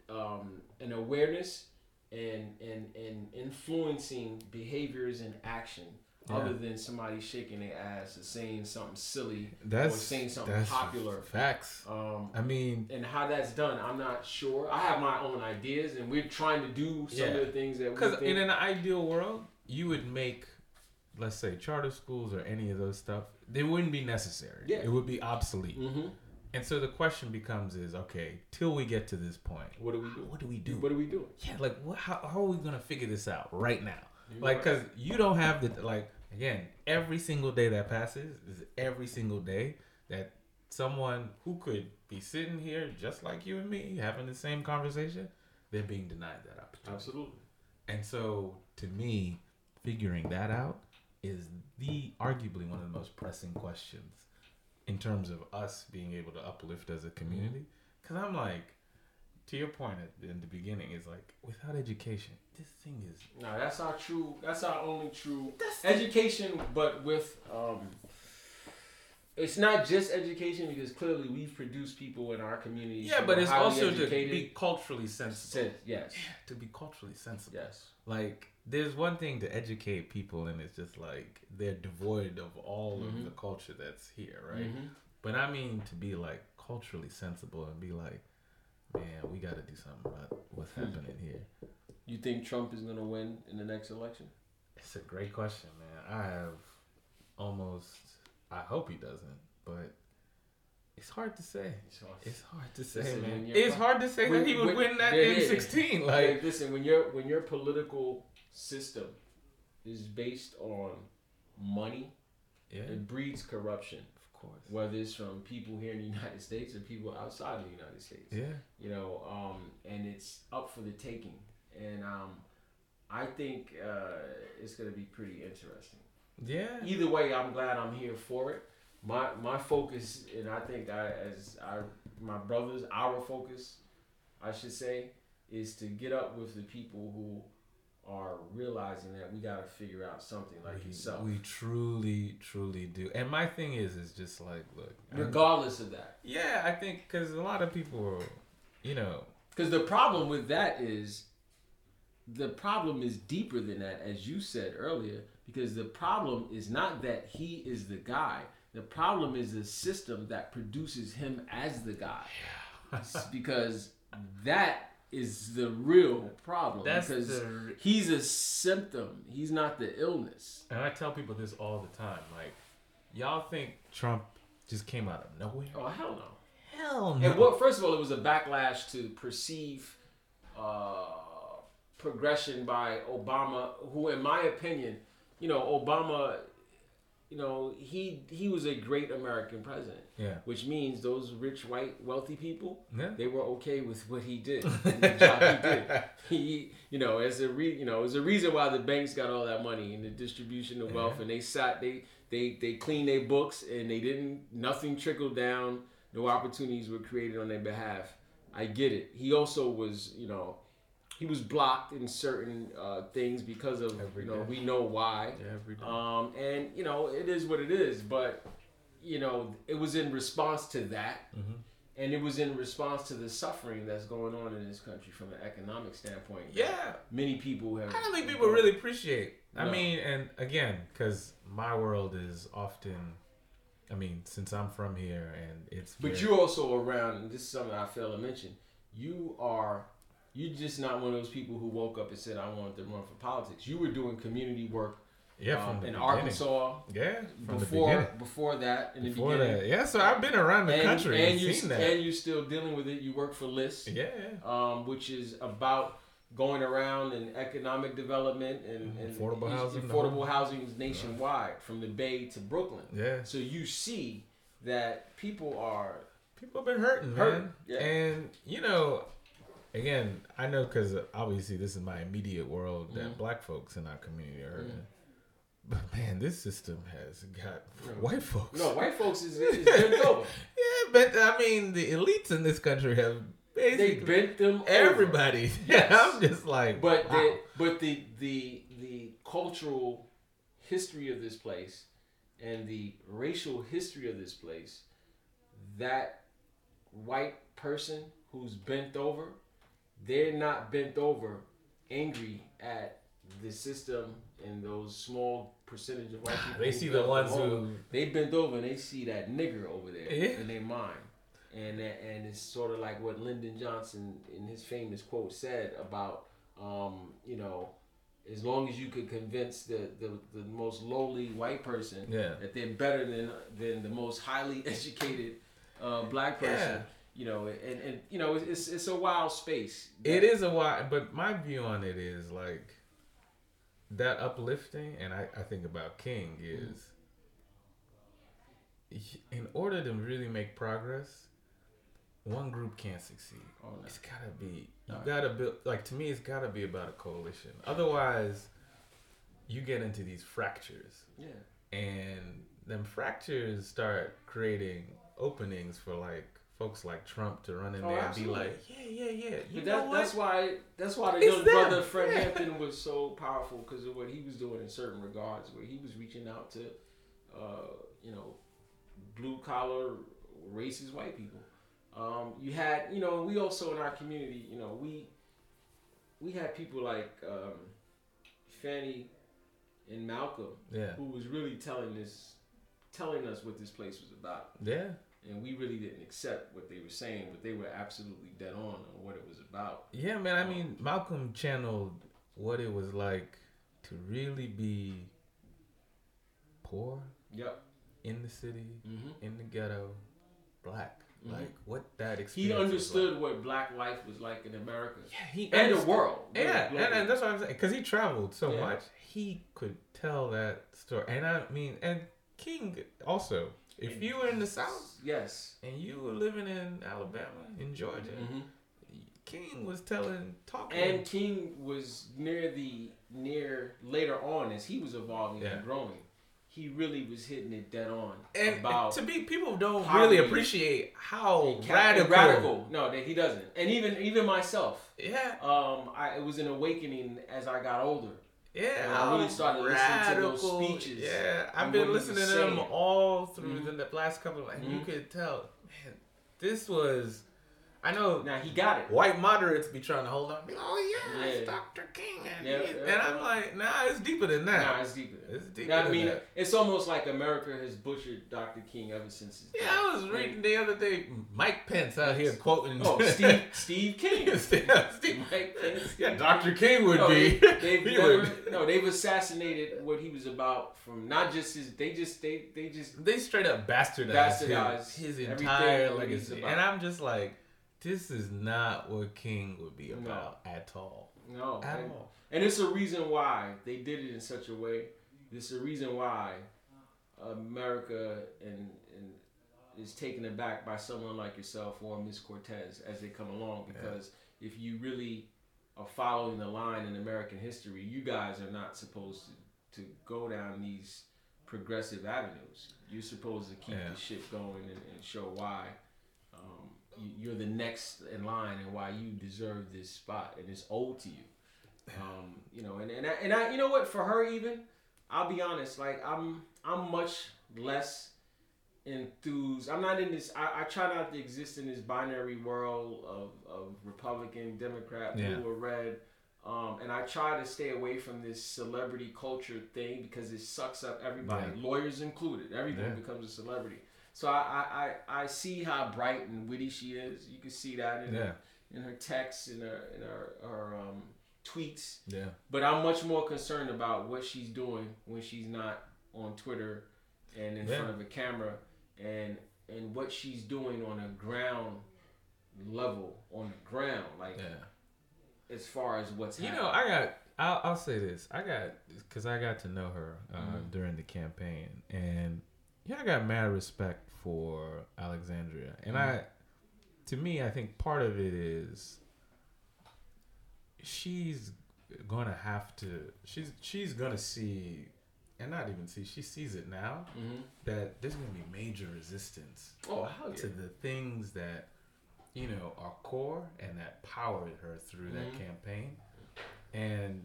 um, an awareness and and and influencing behaviors and action Yeah. other than somebody shaking their ass or saying something silly That's or saying something popular. Facts. Um, I mean, and how that's done, I'm not sure. I have my own ideas, and we're trying to do some Yeah. of the things that we because in an ideal world, you would make, let's say, charter schools or any of those stuff. They wouldn't be necessary. Yeah. It would be obsolete. hmm And so the question becomes: Is okay till we get to this point, What do we do? what do we do? What are we doing? yeah, like what, how, how are we gonna figure this out right now? You're Like, right. cause you don't have the like again. Every single day that passes is every single day that someone who could be sitting here just like you and me having the same conversation, they're being denied that opportunity. Absolutely. And so, to me, figuring that out is the arguably one of the most pressing questions in terms of us being able to uplift as a community. Mm-hmm. Because I'm like, to your point at, in the beginning, is like without education, this thing is No, that's our true. That's our only true education, but with um. It's not just education because clearly we've produced people in our community. yeah, but it's also to be culturally sensible. Said- yes, To be culturally sensible. yes. Like, there's one thing to educate people, and it's just like they're devoid of all Mhm. of the culture that's here, right? Mhm. But I mean to be like culturally sensible and be like, man, we got to do something about what's Hmm. happening here. You think Trump is gonna win in the next election? It's a great question, man. I have almost. I hope he doesn't, but it's hard to say. It's hard to say, Listen, man. It's hard to say when- that he would when- win that in sixteen. Like, Like, listen, when your when your political system is based on money, yeah, it breeds corruption. Course. Whether it's from people here in the United States or people outside of the United States. Yeah, you know, um, and it's up for the taking. And um, I think uh, it's going to be pretty interesting. yeah. Either way, I'm glad I'm here for it. My my focus, and I think I, as our my brothers, our focus, I should say, is to get up with the people who are realizing that we got to figure out something like we, yourself, we truly, truly do. And my thing is, is just like, look, regardless of that. yeah, I think because a lot of people, you know, Because the problem with that is the problem is deeper than that, as you said earlier, because the problem is not that he is the guy. The problem is the system that produces him as the guy. S- because that is the real problem That's because the- he's a symptom. He's not the illness. And I tell people this all the time. Like, y'all think Trump just came out of nowhere? Oh hell no. Hell no. And what? First of all, it was a backlash to perceive uh, progression by Obama, who, in my opinion, you know, Obama, you know, he he was a great American president. Yeah. Which means those rich, white, wealthy people, Yeah. they were okay with what he did, and the job he did. He, you know, as a re, you know, as a reason why the banks got all that money and the distribution of wealth, Yeah. and they sat, they they they cleaned their books, and they didn't, nothing trickled down, no opportunities were created on their behalf. I get it. He also was, you know, he was blocked in certain uh, things because of, Every you know, day. we know why. Every day. Um, and you know, it is what it is. But you know, it was in response to that, Mm-hmm. and it was in response to the suffering that's going on in this country from an economic standpoint. Yeah. many people have. I don't think people really appreciate. I mean, and again, because my world is often, I mean, since I'm from here and it's. But very- you're also around. And this is something I failed to mention. You are. You're just not one of those people who woke up and said, "I want to run for politics." You were doing community work yeah, um, from the in beginning. Arkansas Yeah, the before before that. In the Before beginning. that, yeah. So I've been around the and, country and, and you seen that. and you're still dealing with it. You work for LISC, yeah, um, which is about going around and economic development and, and Affordable housing, Affordable housing nationwide, from the Bay to Brooklyn. yeah. So you see that people are People have been hurting, Hurting, man. yeah. And you know, again, I know because obviously this is my immediate world that Mm-hmm. black folks in our community are hurting. But man, this system has got white folks. no white folks is, is bent over. Yeah, but I mean, the elites in this country have They bent them over. everybody. Yes. I'm just like, But wow. the but the the the cultural history of this place and the racial history of this place, that white person who's bent over, they're not bent over angry at the system and those small percentage of white people. They see the ones who- they bent over and they see that nigger over there Yeah. in their mind. And that, and it's sort of like what Lyndon Johnson in his famous quote said about um, you know, as long as you could convince the, the, the most lowly white person Yeah. that they're better than than the most highly educated uh, black person, Yeah. you know, and, and you know, it's it's a wild space. It is a wild, but my view on it is like that uplifting, and I, I think about King is in order to really make progress, one group can't succeed. Oh, no. It's gotta be you gotta build like to me. It's gotta be about a coalition. Otherwise, you get into these fractures, Yeah. and them fractures start creating openings for like folks like Trump to run in Oh, there and be like, yeah, yeah, yeah. You But know that, what? that's why that's why the It's young them. brother Fred Yeah. Hampton was so powerful because of what he was doing in certain regards, where he was reaching out to, uh, you know, blue collar racist white people. Um, you had, you know, we also in our community, you know, we we had people like um, Fanny and Malcolm Yeah. who was really telling this, telling us what this place was about Yeah. And we really didn't accept what they were saying, but they were absolutely dead on on what it was about. Yeah, man. I mean, Malcolm channeled what it was like to really be poor Yep. in the city, hmm in the ghetto, black. Mhm. Like what that He experience. was understood like. what black life was like in America Yeah, he and the world. Yeah, and, and that's what I'm saying. Because he traveled so Yeah. much, he could tell that story. And I mean, and King also. If you were in the South yes. and you were living in Alabama, in Georgia, hmm King was telling, talking. And King was near the near later on as he was evolving Yeah. and growing. He really was hitting it dead on and about to be people don't really appreciate how radical. radical. No, that he doesn't. And even even myself, Yeah, um, I, it was an awakening as I got older. Yeah. And I really started listening to those speeches Yeah, I've been listening to them all through Mhm. the, last couple, of, and you Mhm. could tell, man, this was. I know Now he got it. white moderates be trying to hold on. Be like, oh yeah, it's Dr. King, and, Yeah, yeah, and I'm like, nah, it's deeper than that. Nah, it's deeper. It's deeper I than mean, that. it's almost like America has butchered Dr. King ever since. His Yeah. I was reading the other day, Mike Pence out here quoting. Oh, Steve, Steve King. Yeah, Steve- Mike Pence. yeah, Dr. King would No, be. they, they've he never, would- no, they've assassinated what he was about from not just his. They just they they just They straight up bastardized, Bastardized his, his entire legacy, and I'm just like, this is not what King would be No. about at all. no At and, all. and it's a reason why they did it in such a way. It's a reason why America and and is taken aback by someone like yourself or Miss Cortez as they come along because if you really are following the line in American history, you guys are not supposed to, to go down these progressive avenues. You're supposed to keep Yeah. the shit going and, and show why you're the next in line and why you deserve this spot and it's owed to you. Um, you know, and and I, and I, you know what? For her, even I'll be honest. Like I'm, I'm much less enthused. I'm not in this. I, I try not to exist in this binary world of, of Republican, Democrat, Yeah. blue or red. Um, and I try to stay away from this celebrity culture thing because it sucks up everybody, Yeah. lawyers included. Everyone Yeah. becomes a celebrity. So I, I, I, see how bright and witty she is. You can see that in Yeah, her, in her texts, in her in her, her um, tweets. yeah, But I'm much more concerned about what she's doing when she's not on Twitter and in Yeah. front of a camera, and and what she's doing on a ground level, on the ground, like yeah. as far as what's You happening. know, I got. I'll, I'll say this. I got because I got to know her uh, Mhm. during the campaign, and yeah, I got mad respect for Alexandria, and I, to me, I think part of it is she's gonna have to. She's she's gonna see, and not even see. She sees it now Mhm. that there's gonna be major resistance Oh hell yeah. to the things that you know are core and that powered her through that Mhm. campaign. And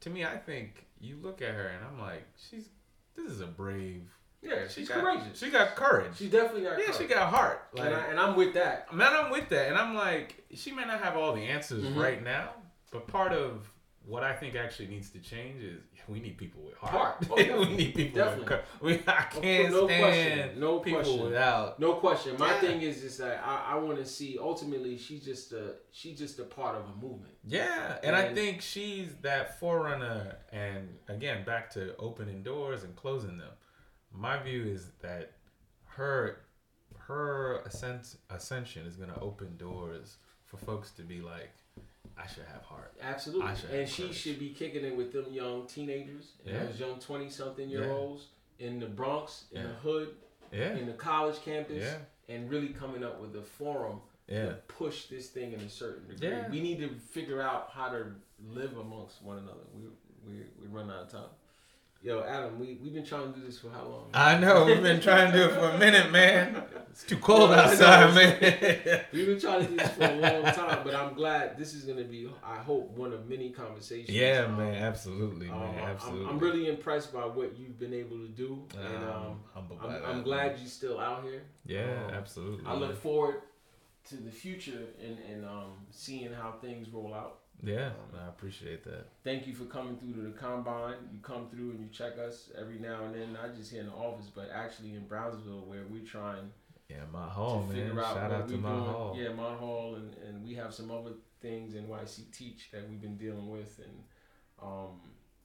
to me, I think you look at her and I'm like, she's this is a brave. Yeah, She she's got, courageous. She got courage. She definitely got. yeah, courage. she got heart. Like, and, I, and I'm with that. man, I'm with that, and I'm like, she may not have all the answers Mhm. right now, but part of what I think actually needs to change is we need people with heart. Heart. Oh, we need people Definitely. with courage. We, I can't no stand question. No people question. without. No question. My Yeah. thing is, is that I, I want to see. Ultimately, she's just a she's just a part of a movement. Yeah, and I think she's that forerunner. And again, back to opening doors and closing them. My view is that her her ascent, ascension is going to open doors for folks to be like, I should have heart. Absolutely. And she courage. should be kicking it with them young teenagers, and Yeah. those young twenty something year Yeah. olds in the Bronx, in Yeah. the hood, in the college campus, and really coming up with a forum to push this thing in a certain degree. We need to figure out how to live amongst one another. We we we run out of time. Yo, Adam, we we've been trying to do this for how long? I know. We've been trying to do it for a minute, man. It's too cold outside, man. We've been trying to do this for a long time, but I'm glad this is going to be, I hope, one of many conversations. yeah, Um, man. Absolutely, um, man. I'm- Absolutely. I'm, really impressed by what you've been able to do, and Um, I'm, I'm man. glad you're still out here. Yeah, Um, absolutely. I look forward to the future and, and um, seeing how things roll out. Yeah, um, I appreciate that. Thank you for coming through to the combine. You come through and you check us every now and then, not just here in the office, but actually in Brownsville, where we're trying Yeah, my hall, to man. out Shout out to my doing. hall. Yeah, my hall, and, and we have some other things in YC Teach that we've been dealing with, and um,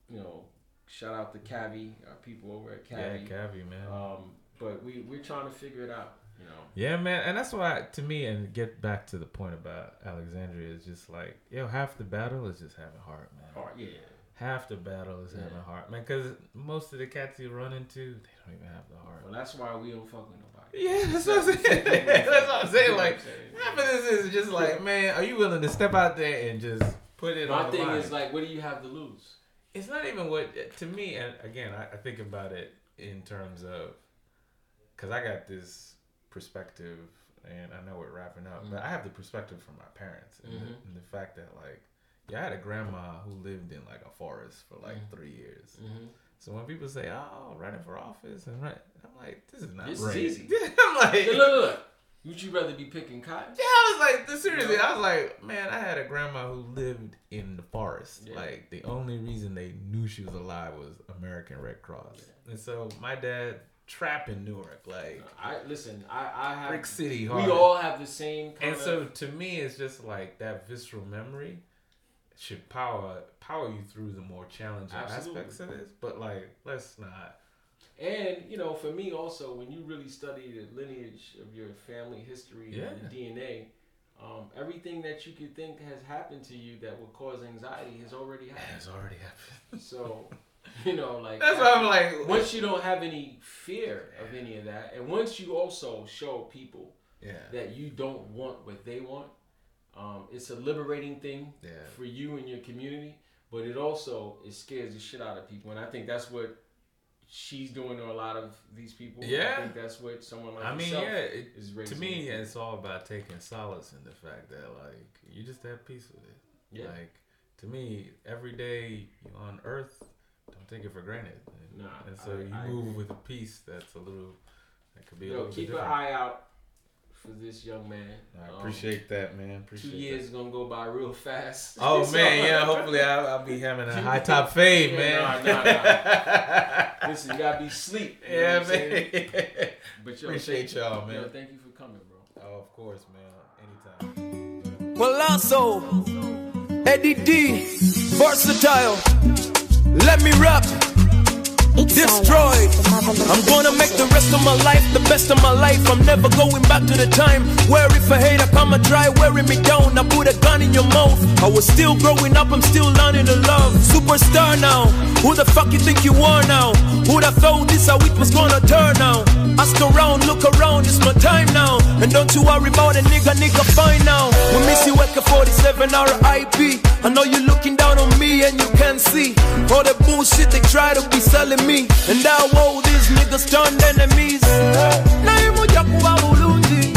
you know, shout out to Cavi, our people over at Yeah, Cavi. Cavi, man. um, but we we're trying to figure it out. You know, Yeah, man, and that's why to me, and get back to the point about Alexandria is just like, yo, half the battle is just having heart, man. Heart, yeah. Half the battle is Yeah. having heart, man, because most of the cats you run into, they don't even have the heart. Well, that's why we don't fuck with nobody. Yeah, that's what I'm saying. that's what I'm saying. Like, half of this is just like, man, are you willing to step out there and just put it My on the thing line? is like, what do you have to lose? it's not even what to me and again I, I think about it in terms of because i got this perspective and i know we're wrapping up but i have the perspective from my parents and, the, Mhm. and the fact that like yeah i had a grandma who lived in like a forest for like Mhm. three years Mm-hmm. so when people say oh running for office and right i'm like this is not This is easy. i'm like Hey, look, look, look. Would you rather be picking cotton? Yeah, I was like, seriously, I was like, man, I had a grandma who lived in the forest. Yeah. Like, the only reason they knew she was alive was American Red Cross. And so my dad trapped in Newark, like I listen. I I have. Brick City. we all have the same. Kind and so of, to me, it's just like that visceral memory should power power you through the more challenging Absolutely. aspects of this. But like, let's not. and you know, for me also, when you really study the lineage of your family history Yeah. and the DNA. Um, everything that you could think has happened to you that would cause anxiety has already happened. It's already happened. So, you know, like That's why I'm like, once you don't have any fear of any of that, and once you also show people yeah, that you don't want what they want, um, it's a liberating thing Yeah. for you and your community. But it also it scares the shit out of people, and I think that's what she's doing to a lot of these people. Yeah. I think that's what someone like I mean, yeah. It, is to me, it's all about taking solace in the fact that like you just have peace with it. Yeah. Like to me, every day on Earth, don't take it for granted. And, Nah, and so I- you I move agree. with a piece that's a little that could be a Yo, little keep bit an eye out for this young man. I Um, appreciate that, man. Two years that. is gonna go by real fast. Oh So- man, yeah. Hopefully, I'll, I'll be having a high top fade, Yeah, man. nah, nah, Listen, you gotta be sleep. You know yeah, what I'm saying? man. But yo, Appreciate thank, y'all, man. Yo, thank you for coming, bro. Oh, of course, man. Anytime. Well, also, Eddie D, versatile. Let me rap. Destroyed. I'm gonna make the rest of my life the best of my life. I'm never going back to the time where if a hater come and try wearing me down, I put a gun in your mouth. I was still growing up, I'm still learning to love. Superstar now. Who the fuck you think you are now? Who'd have thought this how it was gonna turn now? Ask around, look around, it's my time now. And don't you worry about a nigga, nigga, fine now. We miss you at 47 RIP. I know you're looking down on me and you can't see all the bullshit they try to be selling me. And now all these niggas turned enemies. Naye mujja kuba bulungi.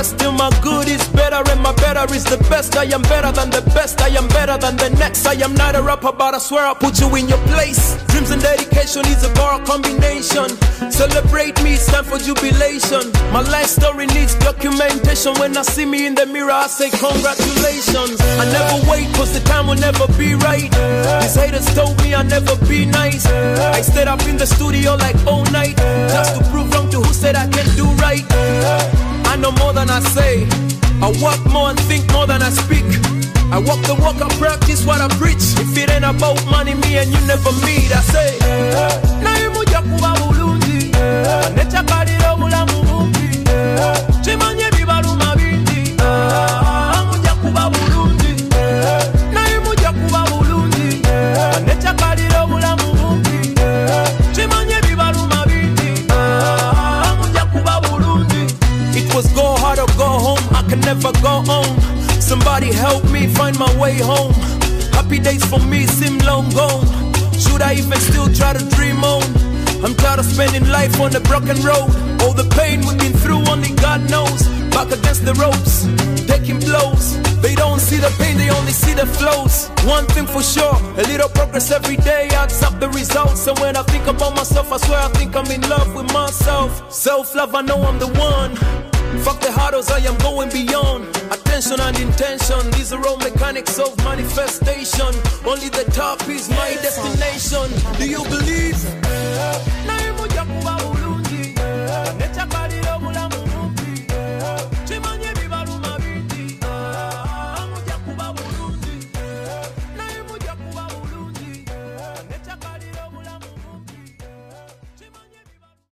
Rest till my good is better and my better is the best. I am better than the best, I am better than the next. I am not a rapper, but I swear I'll put you in your place. Dreams and dedication is a bar combination. Celebrate me, it's time for jubilation. My life story needs documentation. When I see me in the mirror, I say congratulations. I never wait, cause the time will never be right. These haters told me I'll never be nice. I stayed up in the studio like all night, just to prove wrong to who said I can do right. I know more than I say. I work more and think more than I speak. I walk the walk, I practice what I preach. If it ain't about money, me and you never meet. I say, naye mujja kuba bulungi. Nekyakalira obulamu bumpi. Never go home. Somebody help me find my way home. Happy days for me seem long gone. Should I even still try to dream on? I'm tired of spending life on the broken road. All the pain we've been through, only God knows. Back against the ropes, taking blows. They don't see the pain, they only see the flows. One thing for sure, a little progress every day adds up the results. And when I think about myself, I swear I think I'm in love with myself. Self love, I know I'm the one. Fuck the hurdles, I am going beyond. Attention and intention, these are all mechanics of manifestation. Only the top is my destination. Do you believe?